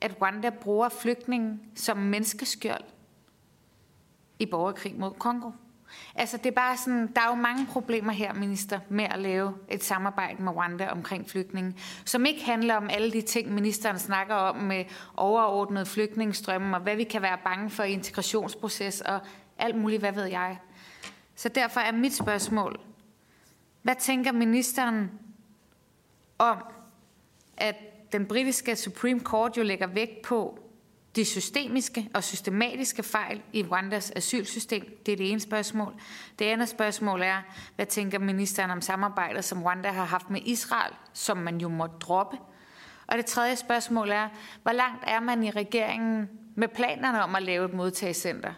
at Rwanda bruger flygtninge som menneskeskjold i borgerkrig mod Kongo. Altså det er bare sådan, der er jo mange problemer her, minister, med at lave et samarbejde med Rwanda omkring flygtninge, som ikke handler om alle de ting, ministeren snakker om med overordnet flygtningestrømme og hvad vi kan være bange for i integrationsproces og alt muligt, hvad ved jeg. Så derfor er mit spørgsmål, hvad tænker ministeren om, at den britiske Supreme Court jo lægger vægt på, de systemiske og systematiske fejl i Rwandas asylsystem? Det er det ene spørgsmål. Det andet spørgsmål er, hvad tænker ministeren om samarbejdet, som Rwanda har haft med Israel, som man jo må droppe? Og det tredje spørgsmål er, hvor langt er man i regeringen med planerne om at lave et modtagscenter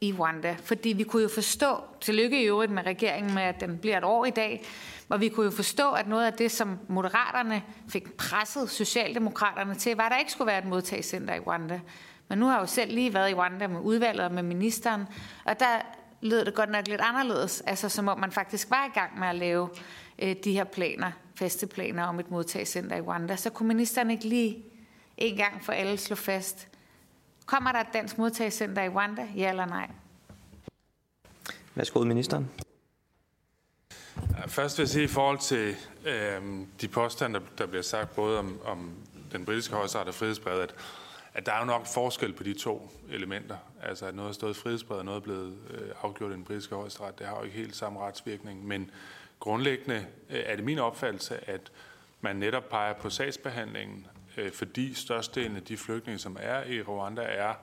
i Rwanda? Fordi vi kunne jo forstå, tillykke i øvrigt med regeringen med, at den bliver et år i dag, og vi kunne jo forstå, at noget af det, som moderaterne fik presset Socialdemokraterne til, var, at der ikke skulle være et modtagscenter i Rwanda. Men nu har jeg jo selv lige været i Rwanda med udvalget og med ministeren, og der lød det godt nok lidt anderledes, altså som om man faktisk var i gang med at lave øh, de her planer, faste planer om et modtagscenter i Rwanda. Så kunne ministeren ikke lige en gang for alle slå fast, kommer der et dansk modtagscenter i Rwanda, ja eller nej? Værsgo, ministeren. Først vil jeg sige i forhold til øh, de påstande, der, bliver sagt både om, om den britiske højesteret og frihedsbrevet, at, at der er jo nok forskel på de to elementer. Altså at noget er stået frihedsbredt, og noget er blevet øh, afgjort i den britiske højesteret. Det har jo ikke helt samme retsvirkning, men grundlæggende øh, er det min opfattelse, at man netop peger på sagsbehandlingen, øh, fordi størstedelen af de flygtninge, som er i Rwanda, er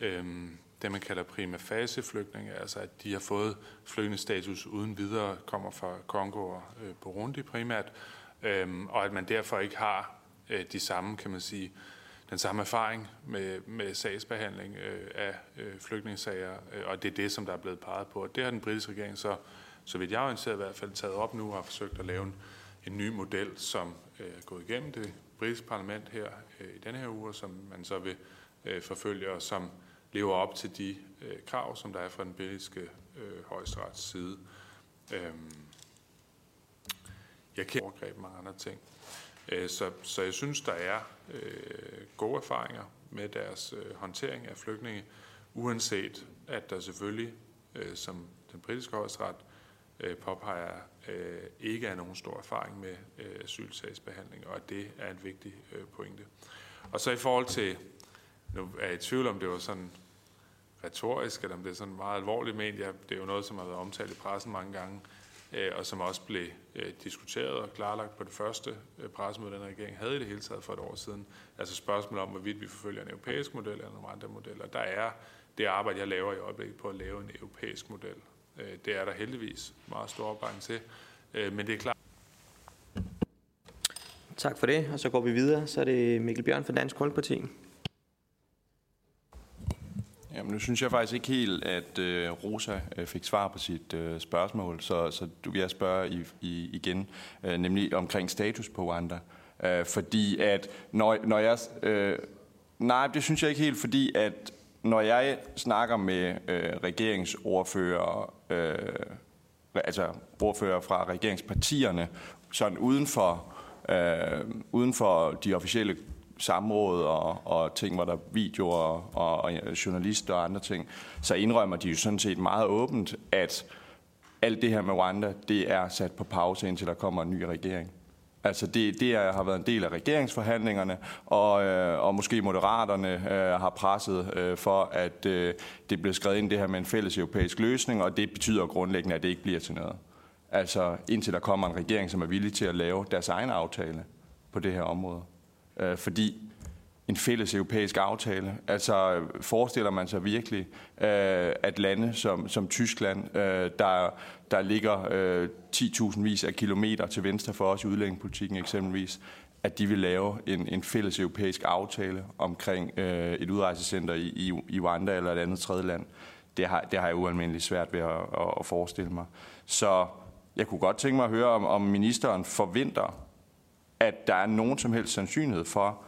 øh, det, man kalder prima facie flygtninge, altså at de har fået flygtningestatus uden videre, kommer fra Kongo og øh, Burundi primært, øh, og at man derfor ikke har øh, de samme, kan man sige, den samme erfaring med, med sagsbehandling øh, af øh, flygtningssager, øh, og det er det, som der er blevet peget på. Og det har den britiske regering så, så vidt jeg er orienteret i hvert fald, taget op nu og har forsøgt at lave en, en ny model, som øh, er gået igennem det britiske parlament her øh, i denne her uge, som man så vil øh, forfølge, og som lever op til de øh, krav, som der er fra den britiske øh, højesterets side. Øhm, jeg kan overgreb mange andre ting. Øh, så, så jeg synes, der er øh, gode erfaringer med deres øh, håndtering af flygtninge, uanset at der selvfølgelig, øh, som den britiske højesteret øh, påpeger, øh, ikke er nogen stor erfaring med øh, asylsagsbehandling, og at det er en vigtig øh, pointe. Og så i forhold til, nu er jeg i tvivl om, det var sådan retorisk, eller om det er sådan meget alvorligt ment, ja, det er jo noget, som har været omtalt i pressen mange gange, øh, og som også blev øh, diskuteret og klarlagt på det første øh, pressemøde, den regering havde i det hele taget for et år siden. Altså spørgsmålet om, hvorvidt vi forfølger en europæisk model eller nogle andre modeller. Der er det arbejde, jeg laver i øjeblikket på at lave en europæisk model. Det er der heldigvis meget stor opbakning til, men det er klart. Tak for det, og så går vi videre. Så er det Mikkel Bjørn fra Dansk Folkeparti. Jamen, nu synes jeg faktisk ikke helt, at øh, Rosa øh, fik svar på sit øh, spørgsmål, så, så du vil jeg spørge i, i, igen, øh, nemlig omkring status på Rwanda. Øh, fordi at, når, når jeg... Øh, nej, det synes jeg ikke helt, fordi at når jeg snakker med øh, regeringsordfører, øh, altså ordfører fra regeringspartierne, sådan uden for, øh, uden for de officielle samråd og, og ting, hvor der er videoer og, og, og journalister og andre ting, så indrømmer de jo sådan set meget åbent, at alt det her med Rwanda, det er sat på pause, indtil der kommer en ny regering. Altså det, det har været en del af regeringsforhandlingerne, og, øh, og måske moderaterne øh, har presset øh, for, at øh, det bliver skrevet ind det her med en fælles europæisk løsning, og det betyder grundlæggende, at det ikke bliver til noget. Altså indtil der kommer en regering, som er villig til at lave deres egen aftale på det her område øh, fordi en fælles europæisk aftale. Altså forestiller man sig virkelig, øh, at lande som, som Tyskland, øh, der, der ligger øh, 10.000 vis af kilometer til venstre for os i udlændingepolitikken eksempelvis, at de vil lave en, en fælles europæisk aftale omkring øh, et udrejsecenter i, i, i Rwanda eller et andet tredje land. Det har, det har jeg ualmindeligt svært ved at, at, at forestille mig. Så jeg kunne godt tænke mig at høre, om, om ministeren forventer, at der er nogen som helst sandsynlighed for,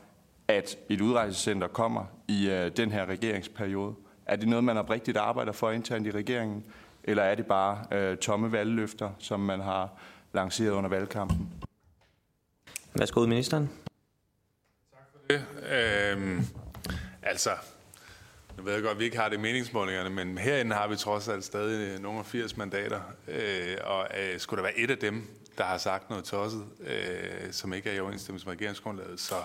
at et udrejsecenter kommer i øh, den her regeringsperiode? Er det noget, man oprigtigt arbejder for internt i regeringen? Eller er det bare øh, tomme valgløfter, som man har lanceret under valgkampen? Værsgo, ministeren. Tak for det. Øhm, altså, nu ved jeg godt, at vi ikke har det i meningsmålingerne, men herinde har vi trods alt stadig nogle af 80 mandater. Øh, og øh, skulle der være et af dem, der har sagt noget tosset, øh, som ikke er i overensstemmelse med regeringsgrundlaget, så øh,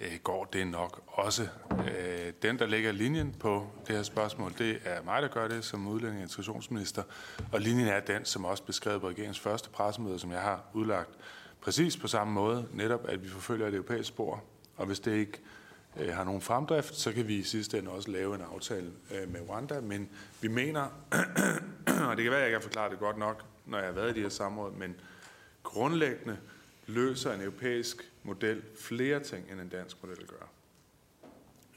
Øh, går det nok også. Øh, den, der lægger linjen på det her spørgsmål, det er mig, der gør det som udlænding og integrationsminister, og linjen er den, som også beskrevet på regeringens første pressemøde, som jeg har udlagt præcis på samme måde, netop at vi forfølger et europæisk spor, og hvis det ikke øh, har nogen fremdrift, så kan vi i sidste ende også lave en aftale øh, med Rwanda, men vi mener, [CLEARS THROAT] og det kan være, at jeg kan forklare det godt nok, når jeg har været i de her samråd, men grundlæggende løser en europæisk model flere ting, end en dansk model gør.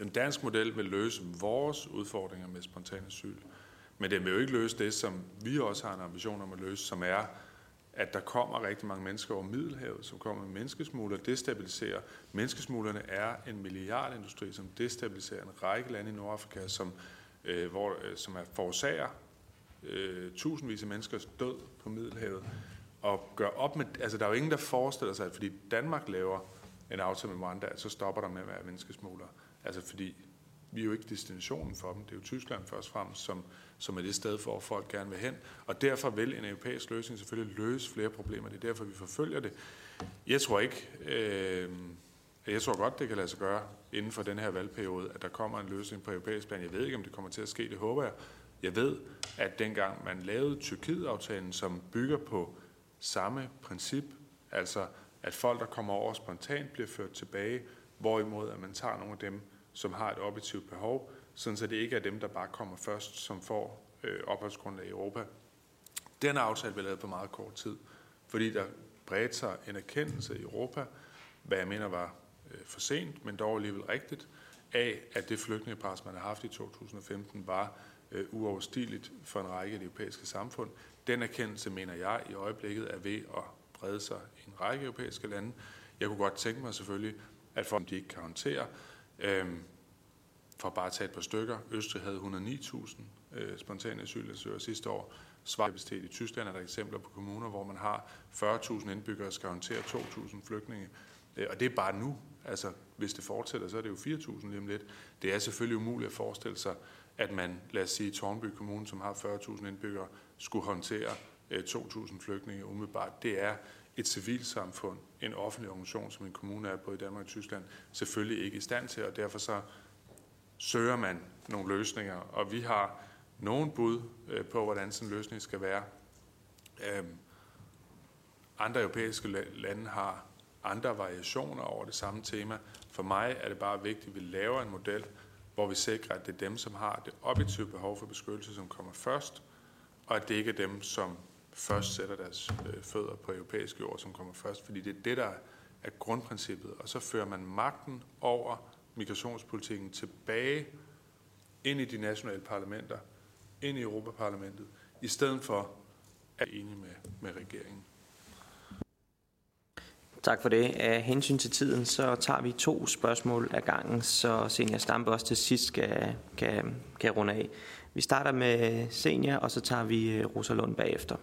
En dansk model vil løse vores udfordringer med spontan asyl, men den vil jo ikke løse det, som vi også har en ambition om at løse, som er, at der kommer rigtig mange mennesker over Middelhavet, som kommer med menneskesmugler, destabiliserer. Menneskesmuglerne er en milliardindustri, som destabiliserer en række lande i Nordafrika, som, øh, hvor, øh, som er forårsager øh, tusindvis af menneskers død på Middelhavet og gøre op med, altså der er jo ingen, der forestiller sig, at fordi Danmark laver en aftale med Rwanda, så stopper der med at være menneskesmuglere. Altså fordi vi er jo ikke destinationen for dem. Det er jo Tyskland først og fremmest, som, som er det sted, hvor folk gerne vil hen. Og derfor vil en europæisk løsning selvfølgelig løse flere problemer. Det er derfor, vi forfølger det. Jeg tror ikke, øh, Jeg tror godt, det kan lade sig gøre inden for den her valgperiode, at der kommer en løsning på europæisk plan. Jeg ved ikke, om det kommer til at ske, det håber jeg. Jeg ved, at dengang man lavede Tyrkiet-aftalen, som bygger på samme princip, altså at folk, der kommer over spontant, bliver ført tilbage, hvorimod at man tager nogle af dem, som har et objektivt behov, sådan så det ikke er dem, der bare kommer først, som får øh, opholdsgrundlag i Europa. Den aftale blev lavet på meget kort tid, fordi der bredte sig en erkendelse i Europa, hvad jeg mener var øh, for sent, men dog alligevel rigtigt, af at det flygtningepres, man har haft i 2015, var øh, uoverstigeligt for en række af de europæiske samfund. Den erkendelse, mener jeg, i øjeblikket er ved at brede sig i en række europæiske lande. Jeg kunne godt tænke mig selvfølgelig, at folk de ikke kan håndtere. Øhm, for bare at tage et par stykker. Østrig havde 109.000 øh, spontane asylansøgere sidste år. Svarkapacitet i Tyskland er der eksempler på kommuner, hvor man har 40.000 indbyggere og skal håndtere 2.000 flygtninge. Øh, og det er bare nu. Altså, hvis det fortsætter, så er det jo 4.000 lige om lidt. Det er selvfølgelig umuligt at forestille sig, at man, lad os sige, Tornby Kommune, som har 40.000 indbyggere, skulle håndtere øh, 2.000 flygtninge umiddelbart. Det er et civilsamfund, en offentlig organisation, som en kommune er både i Danmark og Tyskland, selvfølgelig ikke i stand til, og derfor så søger man nogle løsninger, og vi har nogle bud øh, på, hvordan sådan en løsning skal være. Øhm, andre europæiske lande har andre variationer over det samme tema. For mig er det bare vigtigt, at vi laver en model, hvor vi sikrer, at det er dem, som har det objektive behov for beskyttelse, som kommer først, og at det ikke er dem, som først sætter deres øh, fødder på europæisk jord, som kommer først, fordi det er det, der er grundprincippet. Og så fører man magten over migrationspolitikken tilbage ind i de nationale parlamenter, ind i Europaparlamentet, i stedet for at være enige med, med regeringen. Tak for det. Af hensyn til tiden, så tager vi to spørgsmål ad gangen, så Senior Stampe også til sidst skal, kan, kan runde af. Vi starter med Senior, og så tager vi øh, Rosa Lund bagefter.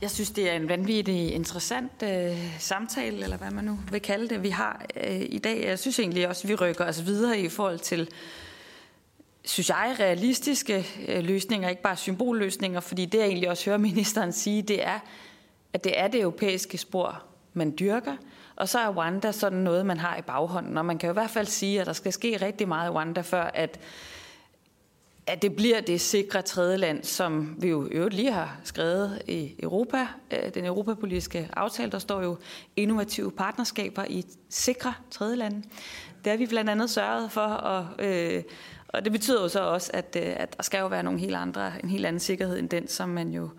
Jeg synes, det er en vanvittig interessant øh, samtale, eller hvad man nu vil kalde det, vi har øh, i dag. Jeg synes egentlig også, at vi rykker os videre i forhold til, synes jeg, realistiske øh, løsninger, ikke bare symbolløsninger, fordi det, jeg egentlig også hører ministeren sige, det er, at det er det europæiske spor, man dyrker, og så er Rwanda sådan noget, man har i baghånden. Og man kan jo i hvert fald sige, at der skal ske rigtig meget i Rwanda, før at at det bliver det sikre tredje land, som vi jo øvrigt lige har skrevet i Europa, øh, den europapolitiske aftale, der står jo innovative partnerskaber i sikre tredje lande. Det har vi blandt andet sørget for, og, øh, og det betyder jo så også, at, øh, at der skal jo være nogle helt andre, en helt anden sikkerhed end den, som man jo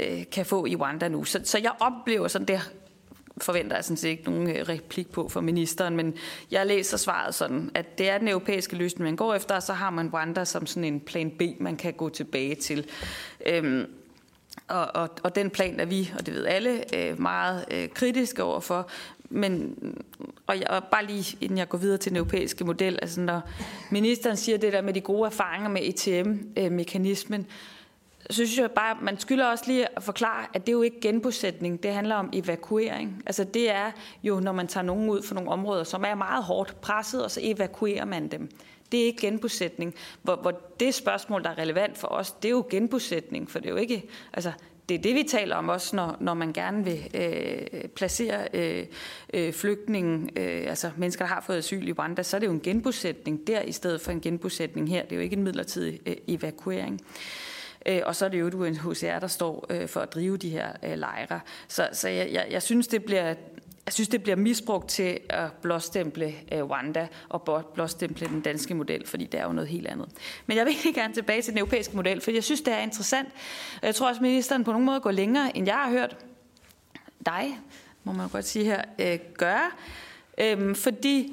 øh, kan få i Rwanda nu. Så, så jeg oplever sådan det forventer jeg sådan set ikke nogen øh, replik på for ministeren, men jeg læser svaret sådan, at det er den europæiske løsning, man går efter, og så har man Rwanda som sådan en plan B, man kan gå tilbage til. Øhm, og, og, og den plan er vi, og det ved alle, øh, meget øh, kritiske overfor. Men, og, jeg, og bare lige inden jeg går videre til den europæiske model, altså når ministeren siger det der med de gode erfaringer med ETM-mekanismen, så synes jeg bare, man skylder også lige at forklare, at det er jo ikke genbosætning, det handler om evakuering. Altså det er jo, når man tager nogen ud fra nogle områder, som er meget hårdt presset, og så evakuerer man dem. Det er ikke genbosætning. Hvor, hvor det spørgsmål, der er relevant for os, det er jo genbosætning, for det er jo ikke, altså det er det, vi taler om også, når, når man gerne vil øh, placere øh, øh, flygtninge, øh, altså mennesker, der har fået asyl i Rwanda, så er det jo en genbosætning der, i stedet for en genbosætning her. Det er jo ikke en midlertidig øh, evakuering. Øh, og så er det jo UNHCR, der står øh, for at drive de her øh, lejre. Så, så jeg, jeg, jeg synes, det bliver jeg synes, det bliver misbrugt til at blåstemple øh, Rwanda og blåstemple den danske model, fordi det er jo noget helt andet. Men jeg vil ikke gerne tilbage til den europæiske model, for jeg synes, det er interessant. Og jeg tror også, at ministeren på nogen måde går længere, end jeg har hørt dig, må man godt sige her, øh, gøre. Øhm, fordi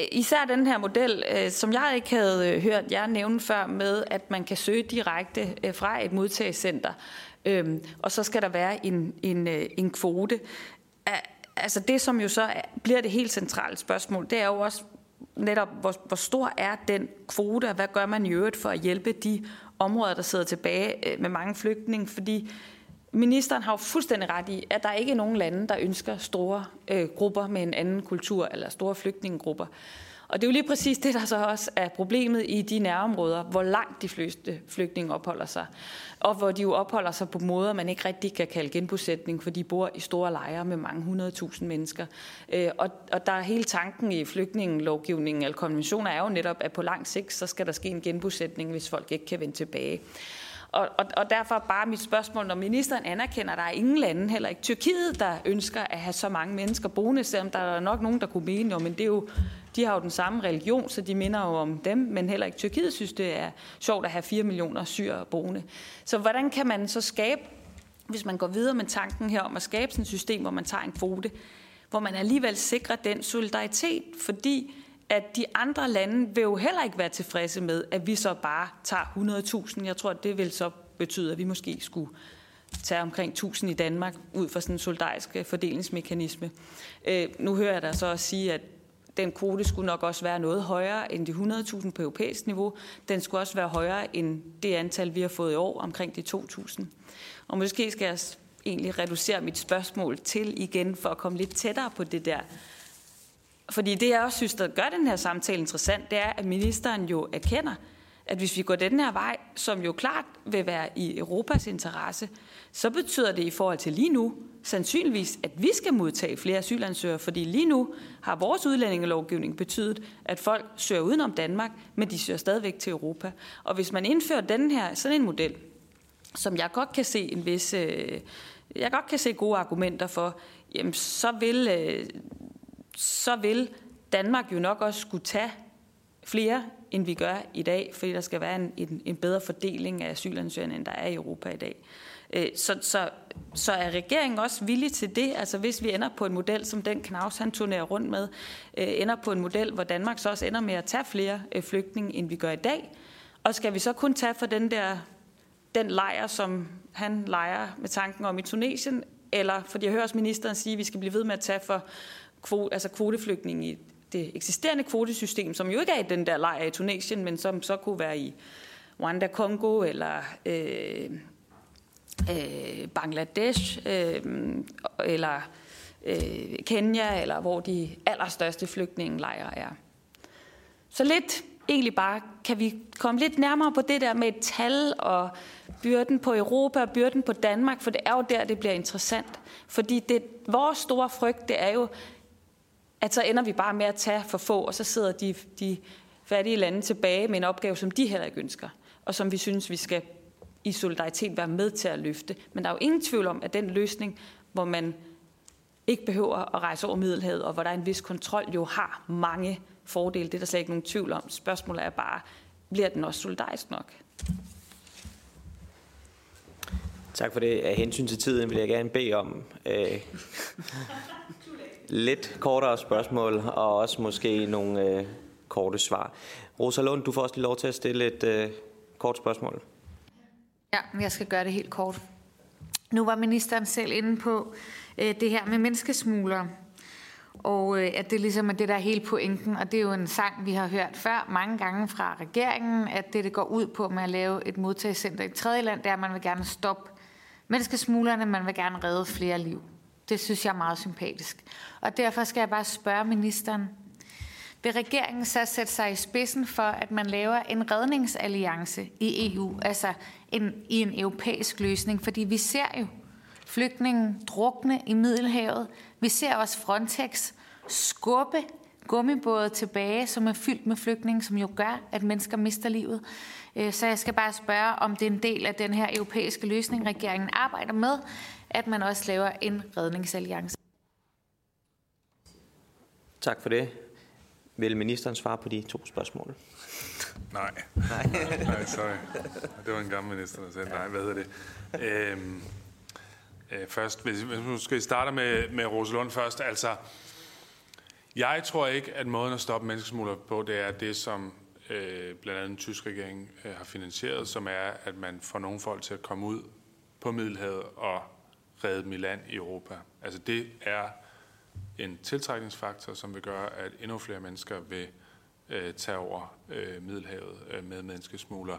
øh, Især den her model, som jeg ikke havde hørt jer nævne før, med at man kan søge direkte fra et modtagelsescenter, øhm, og så skal der være en, en, en kvote. Altså det, som jo så bliver det helt centrale spørgsmål, det er jo også netop, hvor, hvor stor er den kvote, og hvad gør man i øvrigt for at hjælpe de områder, der sidder tilbage øh, med mange flygtninge, fordi Ministeren har jo fuldstændig ret i, at der ikke er nogen lande, der ønsker store øh, grupper med en anden kultur eller store flygtningegrupper. Og det er jo lige præcis det, der så også er problemet i de nærområder, hvor langt de fleste flygtninge opholder sig. Og hvor de jo opholder sig på måder, man ikke rigtig kan kalde genbosætning, for de bor i store lejre med mange hundredtusind mennesker. Øh, og, og der er hele tanken i flygtningelovgivningen eller konventioner er jo netop, at på lang sigt, så skal der ske en genbosætning, hvis folk ikke kan vende tilbage. Og, og, og derfor bare mit spørgsmål, når ministeren anerkender, at der er ingen lande, heller ikke Tyrkiet, der ønsker at have så mange mennesker boende, selvom der er nok nogen, der kunne mene, men det er jo, de har jo den samme religion, så de minder jo om dem, men heller ikke Tyrkiet synes, det er sjovt at have 4 millioner syre boende. Så hvordan kan man så skabe, hvis man går videre med tanken her om at skabe sådan et system, hvor man tager en kvote, hvor man alligevel sikrer den solidaritet, fordi at de andre lande vil jo heller ikke være tilfredse med, at vi så bare tager 100.000. Jeg tror, det vil så betyde, at vi måske skulle tage omkring 1000 i Danmark ud fra sådan en solidarisk fordelingsmekanisme. Øh, nu hører jeg dig så også sige, at den kvote skulle nok også være noget højere end de 100.000 på europæisk niveau. Den skulle også være højere end det antal, vi har fået i år, omkring de 2.000. Og måske skal jeg egentlig reducere mit spørgsmål til igen, for at komme lidt tættere på det der fordi det, jeg også synes, der gør den her samtale interessant, det er, at ministeren jo erkender, at hvis vi går den her vej, som jo klart vil være i Europas interesse, så betyder det i forhold til lige nu, sandsynligvis, at vi skal modtage flere asylansøgere, fordi lige nu har vores udlændingelovgivning betydet, at folk søger udenom Danmark, men de søger stadigvæk til Europa. Og hvis man indfører den her, sådan en model, som jeg godt kan se en vis, øh, jeg godt kan se gode argumenter for, jamen så vil øh, så vil Danmark jo nok også skulle tage flere, end vi gør i dag, fordi der skal være en, en, en bedre fordeling af asylansøgerne, end der er i Europa i dag. Øh, så, så, så er regeringen også villig til det? Altså hvis vi ender på en model, som den Knaus han turnerer rundt med, øh, ender på en model, hvor Danmark så også ender med at tage flere øh, flygtninge, end vi gør i dag, og skal vi så kun tage for den der den lejr, som han leger med tanken om i Tunesien, eller, fordi jeg hører også ministeren sige, at vi skal blive ved med at tage for kvote, altså kvoteflygtninge i det eksisterende kvotesystem, som jo ikke er i den der lejr i Tunesien, men som så kunne være i Rwanda, Kongo eller øh, øh, Bangladesh øh, eller øh, Kenya, eller hvor de allerstørste flygtningelejre er. Så lidt egentlig bare, kan vi komme lidt nærmere på det der med et tal og byrden på Europa og byrden på Danmark, for det er jo der, det bliver interessant. Fordi det, vores store frygt, det er jo, at så ender vi bare med at tage for få, og så sidder de, de fattige lande tilbage med en opgave, som de heller ikke ønsker, og som vi synes, vi skal i solidaritet være med til at løfte. Men der er jo ingen tvivl om, at den løsning, hvor man ikke behøver at rejse over Middelhavet, og hvor der er en vis kontrol, jo har mange fordele. Det er der slet ikke nogen tvivl om. Spørgsmålet er bare, bliver den også solidarisk nok? Tak for det. Af hensyn til tiden vil jeg gerne bede om øh, [LAUGHS] lidt kortere spørgsmål, og også måske nogle øh, korte svar. Rosa Lund, du får også lige lov til at stille et øh, kort spørgsmål. Ja, jeg skal gøre det helt kort. Nu var ministeren selv inde på øh, det her med menneskesmuglere, og øh, at det ligesom er det, der er hele pointen, og det er jo en sang, vi har hørt før mange gange fra regeringen, at det, det går ud på med at lave et modtagscenter i et tredje land, det er, at man vil gerne stoppe menneskesmuglerne, man vil gerne redde flere liv. Det synes jeg er meget sympatisk. Og derfor skal jeg bare spørge ministeren, vil regeringen så sætte sig i spidsen for, at man laver en redningsalliance i EU, altså en, i en europæisk løsning? Fordi vi ser jo flygtningen drukne i Middelhavet. Vi ser også Frontex skubbe gummibåde tilbage, som er fyldt med flygtninge, som jo gør, at mennesker mister livet. Øh, så jeg skal bare spørge, om det er en del af den her europæiske løsning, regeringen arbejder med, at man også laver en redningsalliance. Tak for det. Vil ministeren svare på de to spørgsmål? Nej. Nej. [LAUGHS] nej, sorry. Det var en gammel minister, der sagde nej. Hvad hedder det? Øhm, øh, først, hvis vi måske starte med, med Rosalund først. Altså, jeg tror ikke, at måden at stoppe menneskesmugler på, det er det, som øh, blandt andet den tyske regering øh, har finansieret, som er, at man får nogle folk til at komme ud på Middelhavet og redde dem i land i Europa. Altså det er en tiltrækningsfaktor, som vil gøre, at endnu flere mennesker vil øh, tage over øh, Middelhavet øh, med menneskesmugler.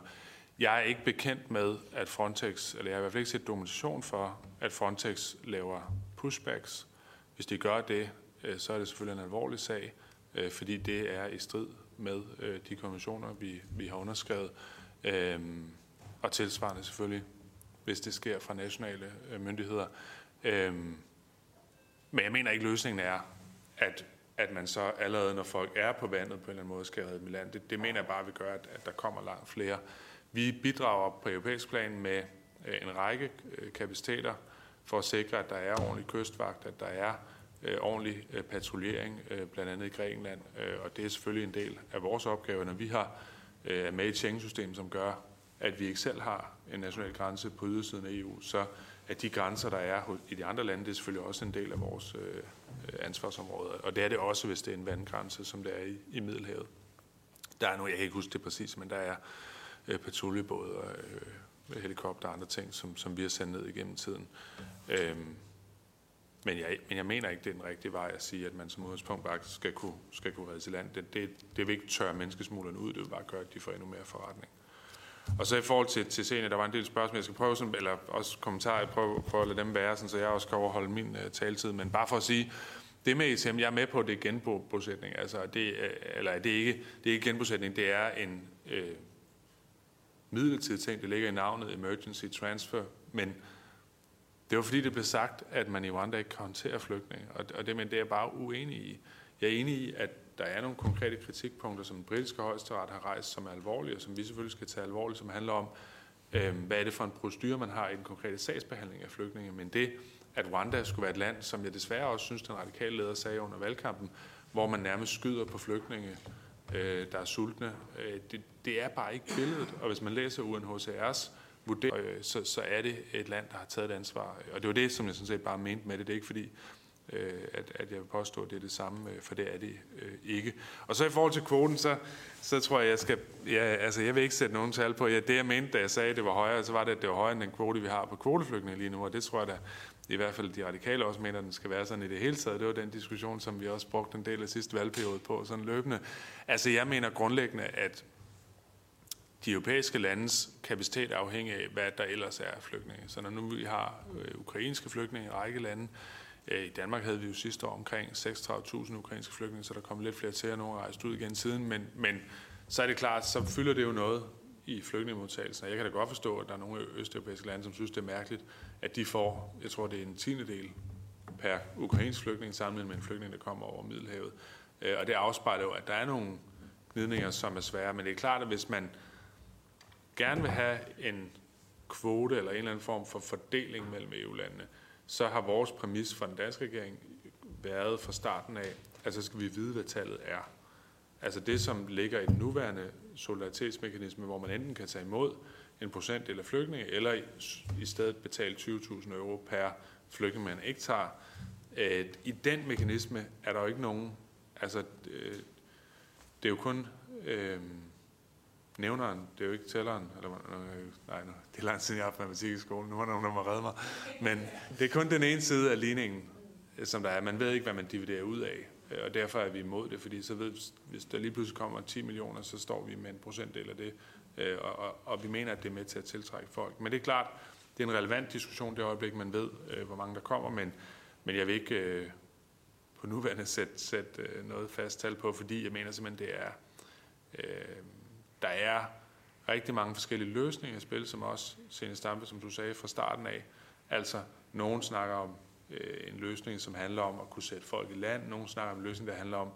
Jeg er ikke bekendt med, at Frontex, eller jeg har i hvert fald ikke set dokumentation for, at Frontex laver pushbacks. Hvis de gør det, øh, så er det selvfølgelig en alvorlig sag. øh, fordi det er i strid med øh, de konventioner, vi, vi har underskrevet. Øh, og tilsvarende selvfølgelig, hvis det sker fra nationale øh, myndigheder. Øh, men jeg mener ikke, at løsningen er, at, at man så allerede, når folk er på vandet, på en eller anden måde skal redde dem i land. Det, det mener jeg bare vil gøre, at, at der kommer langt flere. Vi bidrager på europæisk plan med øh, en række øh, kapaciteter for at sikre, at der er ordentlig kystvagt, at der er øh, ordentlig øh, patruljering, øh, blandt andet i Grækenland. Øh, og det er selvfølgelig en del af vores opgave, når vi har øh, med et Schengen-system, som gør, at vi ikke selv har en national grænse på ydersiden af EU, så at de grænser, der er i de andre lande, det er selvfølgelig også en del af vores øh, ansvarsområde. Og det er det også, hvis det er en vandgrænse, som det er i, i Middelhavet. Der er nu, jeg kan ikke huske det præcis, men der er øh, patruljebåde og øh, helikopter og andre ting, som, som vi har sendt ned igennem tiden. Øhm, men, jeg, men jeg mener ikke, det er den rigtige vej at sige, at man som udgangspunkt bare skal kunne, skal kunne redde til land. Det, det, det vil ikke tørre menneskesmuglerne ud, det vil bare gøre, at de får endnu mere forretning. Og så i forhold til, til scenen, der var en del spørgsmål, jeg skal prøve, sådan, eller også kommentarer, jeg prøver, prøver at lade dem være, sådan, så jeg også kan overholde min uh, taletid. Men bare for at sige, det med ECM, jeg er med på, at det er genbosætning. Altså, det, øh, eller det er ikke, det er ikke genbosætning, det er en øh, midlertidig ting, det ligger i navnet Emergency Transfer, men det var fordi, det blev sagt, at man i Rwanda ikke kan håndtere flygtninge, og, og det, men det er jeg bare uenig i. Jeg er enig i, at der er nogle konkrete kritikpunkter, som den britiske højesteret har rejst, som er alvorlige, og som vi selvfølgelig skal tage alvorligt, som handler om, øh, hvad er det for en procedure, man har i den konkrete sagsbehandling af flygtninge. Men det, at Rwanda skulle være et land, som jeg desværre også synes, den radikale leder sagde under valgkampen, hvor man nærmest skyder på flygtninge, øh, der er sultne, øh, det, det er bare ikke billedet. Og hvis man læser UNHCR's vurdering, øh, så, så er det et land, der har taget et ansvar. Og det var det, som jeg sådan set bare mente med det. Det er ikke fordi, Øh, at, at jeg vil påstå, at det er det samme, øh, for det er det øh, ikke. Og så i forhold til kvoten, så, så tror jeg, jeg skal, ja, altså jeg vil ikke sætte nogen tal på. Ja, det jeg mente, da jeg sagde, at det var højere, så var det, at det var højere end den kvote, vi har på kvoteflygtninge lige nu, og det tror jeg da, i hvert fald de radikale også mener, at den skal være sådan i det hele taget. Det var den diskussion, som vi også brugte en del af sidste valgperiode på, sådan løbende. Altså jeg mener grundlæggende, at de europæiske landes kapacitet afhænger af, hvad der ellers er af flygtninge. Så når nu vi har øh, ukrainske flygtninge i række lande, øh, Øh, i Danmark havde vi jo sidste år omkring 36.000 ukrainske flygtninge, så der kom lidt flere til, og nogle rejst ud igen siden, men, men så er det klart, så fylder det jo noget i flygtningemodtagelsen. Jeg kan da godt forstå, at der er nogle østeuropæiske lande, som synes, det er mærkeligt, at de får, jeg tror, det er en tiende del per ukrainsk flygtning, sammenlignet med en flygtning, der kommer over Middelhavet. Øh, og det afspejler jo, at der er nogle gnidninger, som er svære, men det er klart, at hvis man gerne vil have en kvote eller en eller anden form for fordeling mellem EU-landene, så har vores præmis for den danske regering været fra starten af, at så skal vi vide, hvad tallet er. Altså det, som ligger i den nuværende solidaritetsmekanisme, hvor man enten kan tage imod en procentdel af flygtninge, eller i stedet betale 20.000 euro per flygtning, man ikke tager. Øh, I den mekanisme er der jo ikke nogen, altså øh, det er jo kun øh, nævneren, det er jo ikke tælleren, eller, øh, nej, nej, det er langt siden jeg har haft matematik i skolen, nu er der nogen, der må redde mig. Men det er kun den ene side af ligningen, øh, som der er. Man ved ikke, hvad man dividerer ud af, øh, og derfor er vi imod det, fordi så ved, hvis der lige pludselig kommer 10 millioner, så står vi med en procentdel af det, og, og, og vi mener, at det er med til at tiltrække folk. Men det er klart, det er en relevant diskussion det øjeblik, man ved, hvor mange der kommer, men, men jeg vil ikke på nuværende sætte, sætte noget fast tal på, fordi jeg mener simpelthen, det er... Øh, der er rigtig mange forskellige løsninger i spil, som også Sene Stampe, som du sagde fra starten af. Altså, nogen snakker om øh, en løsning, som handler om at kunne sætte folk i land. Nogen snakker om en løsning, der handler om,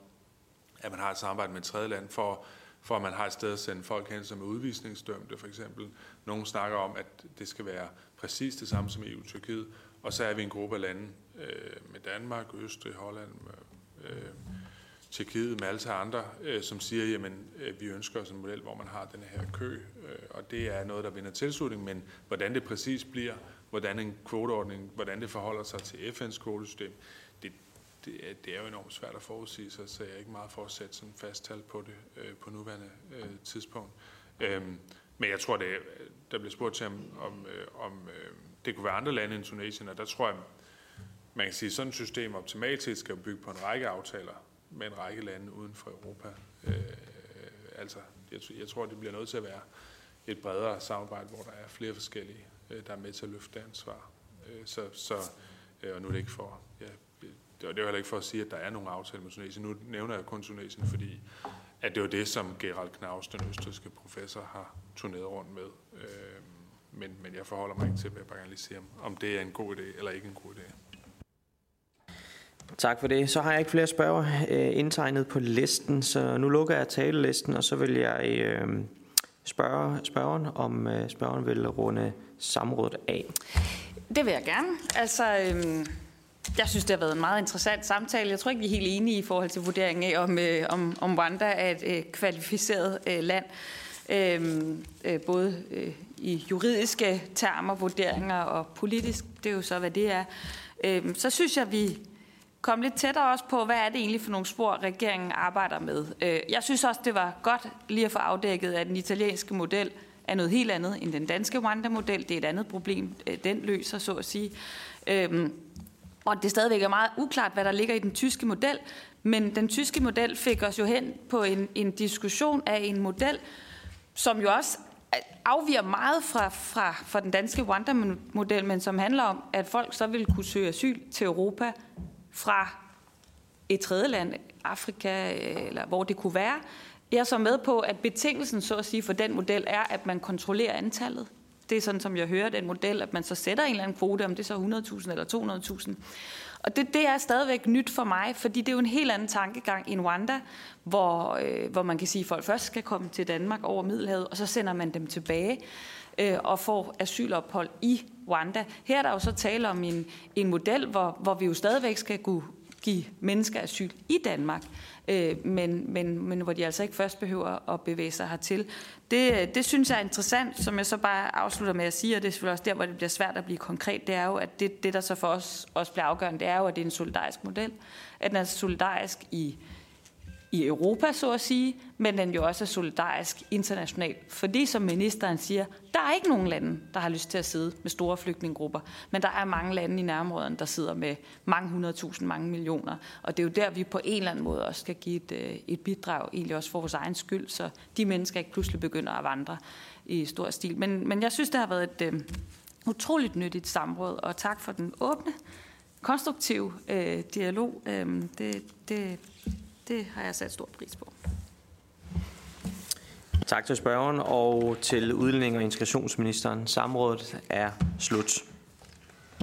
at man har et samarbejde med et tredje land, for, for at man har et sted at sende folk hen, som er udvisningsdømte, for eksempel. Nogen snakker om, at det skal være præcis det samme som EU-Tyrkiet. Og så er vi en gruppe af lande øh, med Danmark, Østrig, Holland, øh, øh Tjekkiet, Malta og andre, øh, som siger, jamen øh, vi ønsker os en model, hvor man har den her kø, øh, og det er noget, der vinder tilslutning, men hvordan det præcis bliver, hvordan en kvoteordning, hvordan det forholder sig til FN's kvotesystem, det, det, er, det er jo enormt svært at forudsige, så, så jeg er ikke meget for at sætte sådan fast tal på det øh, på nuværende øh, tidspunkt. Øh, men jeg tror, det, der bliver spurgt til, om, om, øh, om øh, det kunne være andre lande end Tunesien, og der tror jeg, man kan sige, at sådan et system optimalt set skal bygge på en række aftaler med en række lande uden for Europa. Øh, altså, jeg, jeg tror, det bliver nødt til at være et bredere samarbejde, hvor der er flere forskellige, øh, der er med til at løfte ansvar. Øh, så, så, øh, og nu er det ikke for, ja, det er jo heller ikke for at sige, at der er nogen aftale med Tunesien. Nu nævner jeg kun Tunesien, fordi at det var det, som Gerald Knaus, den østrigske professor, har turneret rundt med. Øh, men, men jeg forholder mig ikke til, hvad jeg bare gerne lige sige, om, om det er en god idé eller ikke en god idé. Tak for det. Så har jeg ikke flere spørger øh, indtegnet på listen, så nu lukker jeg talelisten, og så vil jeg øh, spørge spørgeren, om øh, spørgeren vil runde samrådet af. Det vil jeg gerne. Altså, øh, jeg synes, det har været en meget interessant samtale. Jeg tror ikke, vi er helt enige i forhold til vurderingen af, om, øh, om, om Rwanda er et øh, kvalificeret øh, land. Øh, øh, både øh, i juridiske termer, vurderinger og politisk. Det er jo så, hvad det er. Øh, så synes jeg, vi komme lidt tættere også på, hvad er det egentlig for nogle spor, regeringen arbejder med. Øh, jeg synes også, det var godt lige at få afdækket, at den italienske model er noget helt andet end den danske Rwanda-model. Det er et andet problem, øh, den løser, så at sige. Øhm, og det stadigvæk er meget uklart, hvad der ligger i den tyske model. Men den tyske model fik os jo hen på en, en diskussion af en model, som jo også øh, afviger meget fra, fra, fra den danske Rwanda-model, men som handler om, at folk så vil kunne søge asyl til Europa fra et tredje land, Afrika øh, eller hvor det kunne være. Jeg er så med på, at betingelsen så at sige for den model er, at man kontrollerer antallet. Det er sådan, som jeg hører den model, at man så sætter en eller anden kvote, om det er så 100.000 eller 200.000. Og det, det er stadigvæk nyt for mig, fordi det er jo en helt anden tankegang i Rwanda, hvor, øh, hvor man kan sige, at folk først skal komme til Danmark over Middelhavet, og så sender man dem tilbage øh, og får asylophold i Rwanda. Her er der jo så tale om en, en model, hvor, hvor vi jo stadigvæk skal kunne give mennesker asyl i Danmark, øh, men, men, men hvor de altså ikke først behøver at bevæge sig hertil. Det, det synes jeg er interessant, som jeg så bare afslutter med at sige, og det er selvfølgelig også der, hvor det bliver svært at blive konkret, det er jo, at det, det der så for os også bliver afgørende, det er jo, at det er en solidarisk model. At den er solidarisk i i Europa, så at sige, men den jo også er solidarisk internationalt. Fordi, som ministeren siger, der er ikke nogen lande, der har lyst til at sidde med store flygtningegrupper, men der er mange lande i nærområden, der sidder med mange hundredtusind, mange millioner. Og det er jo der, vi på en eller anden måde også skal give et, øh, et bidrag, egentlig også for vores egen skyld, så de mennesker ikke pludselig begynder at vandre i stor stil. Men, men jeg synes, det har været et øh, utroligt nyttigt samråd, og tak for den åbne, konstruktive øh, dialog. Øh, det, det det har jeg sat stor pris på. Tak til spørgeren og til udlænding og integrationsministeren. Samrådet er slut.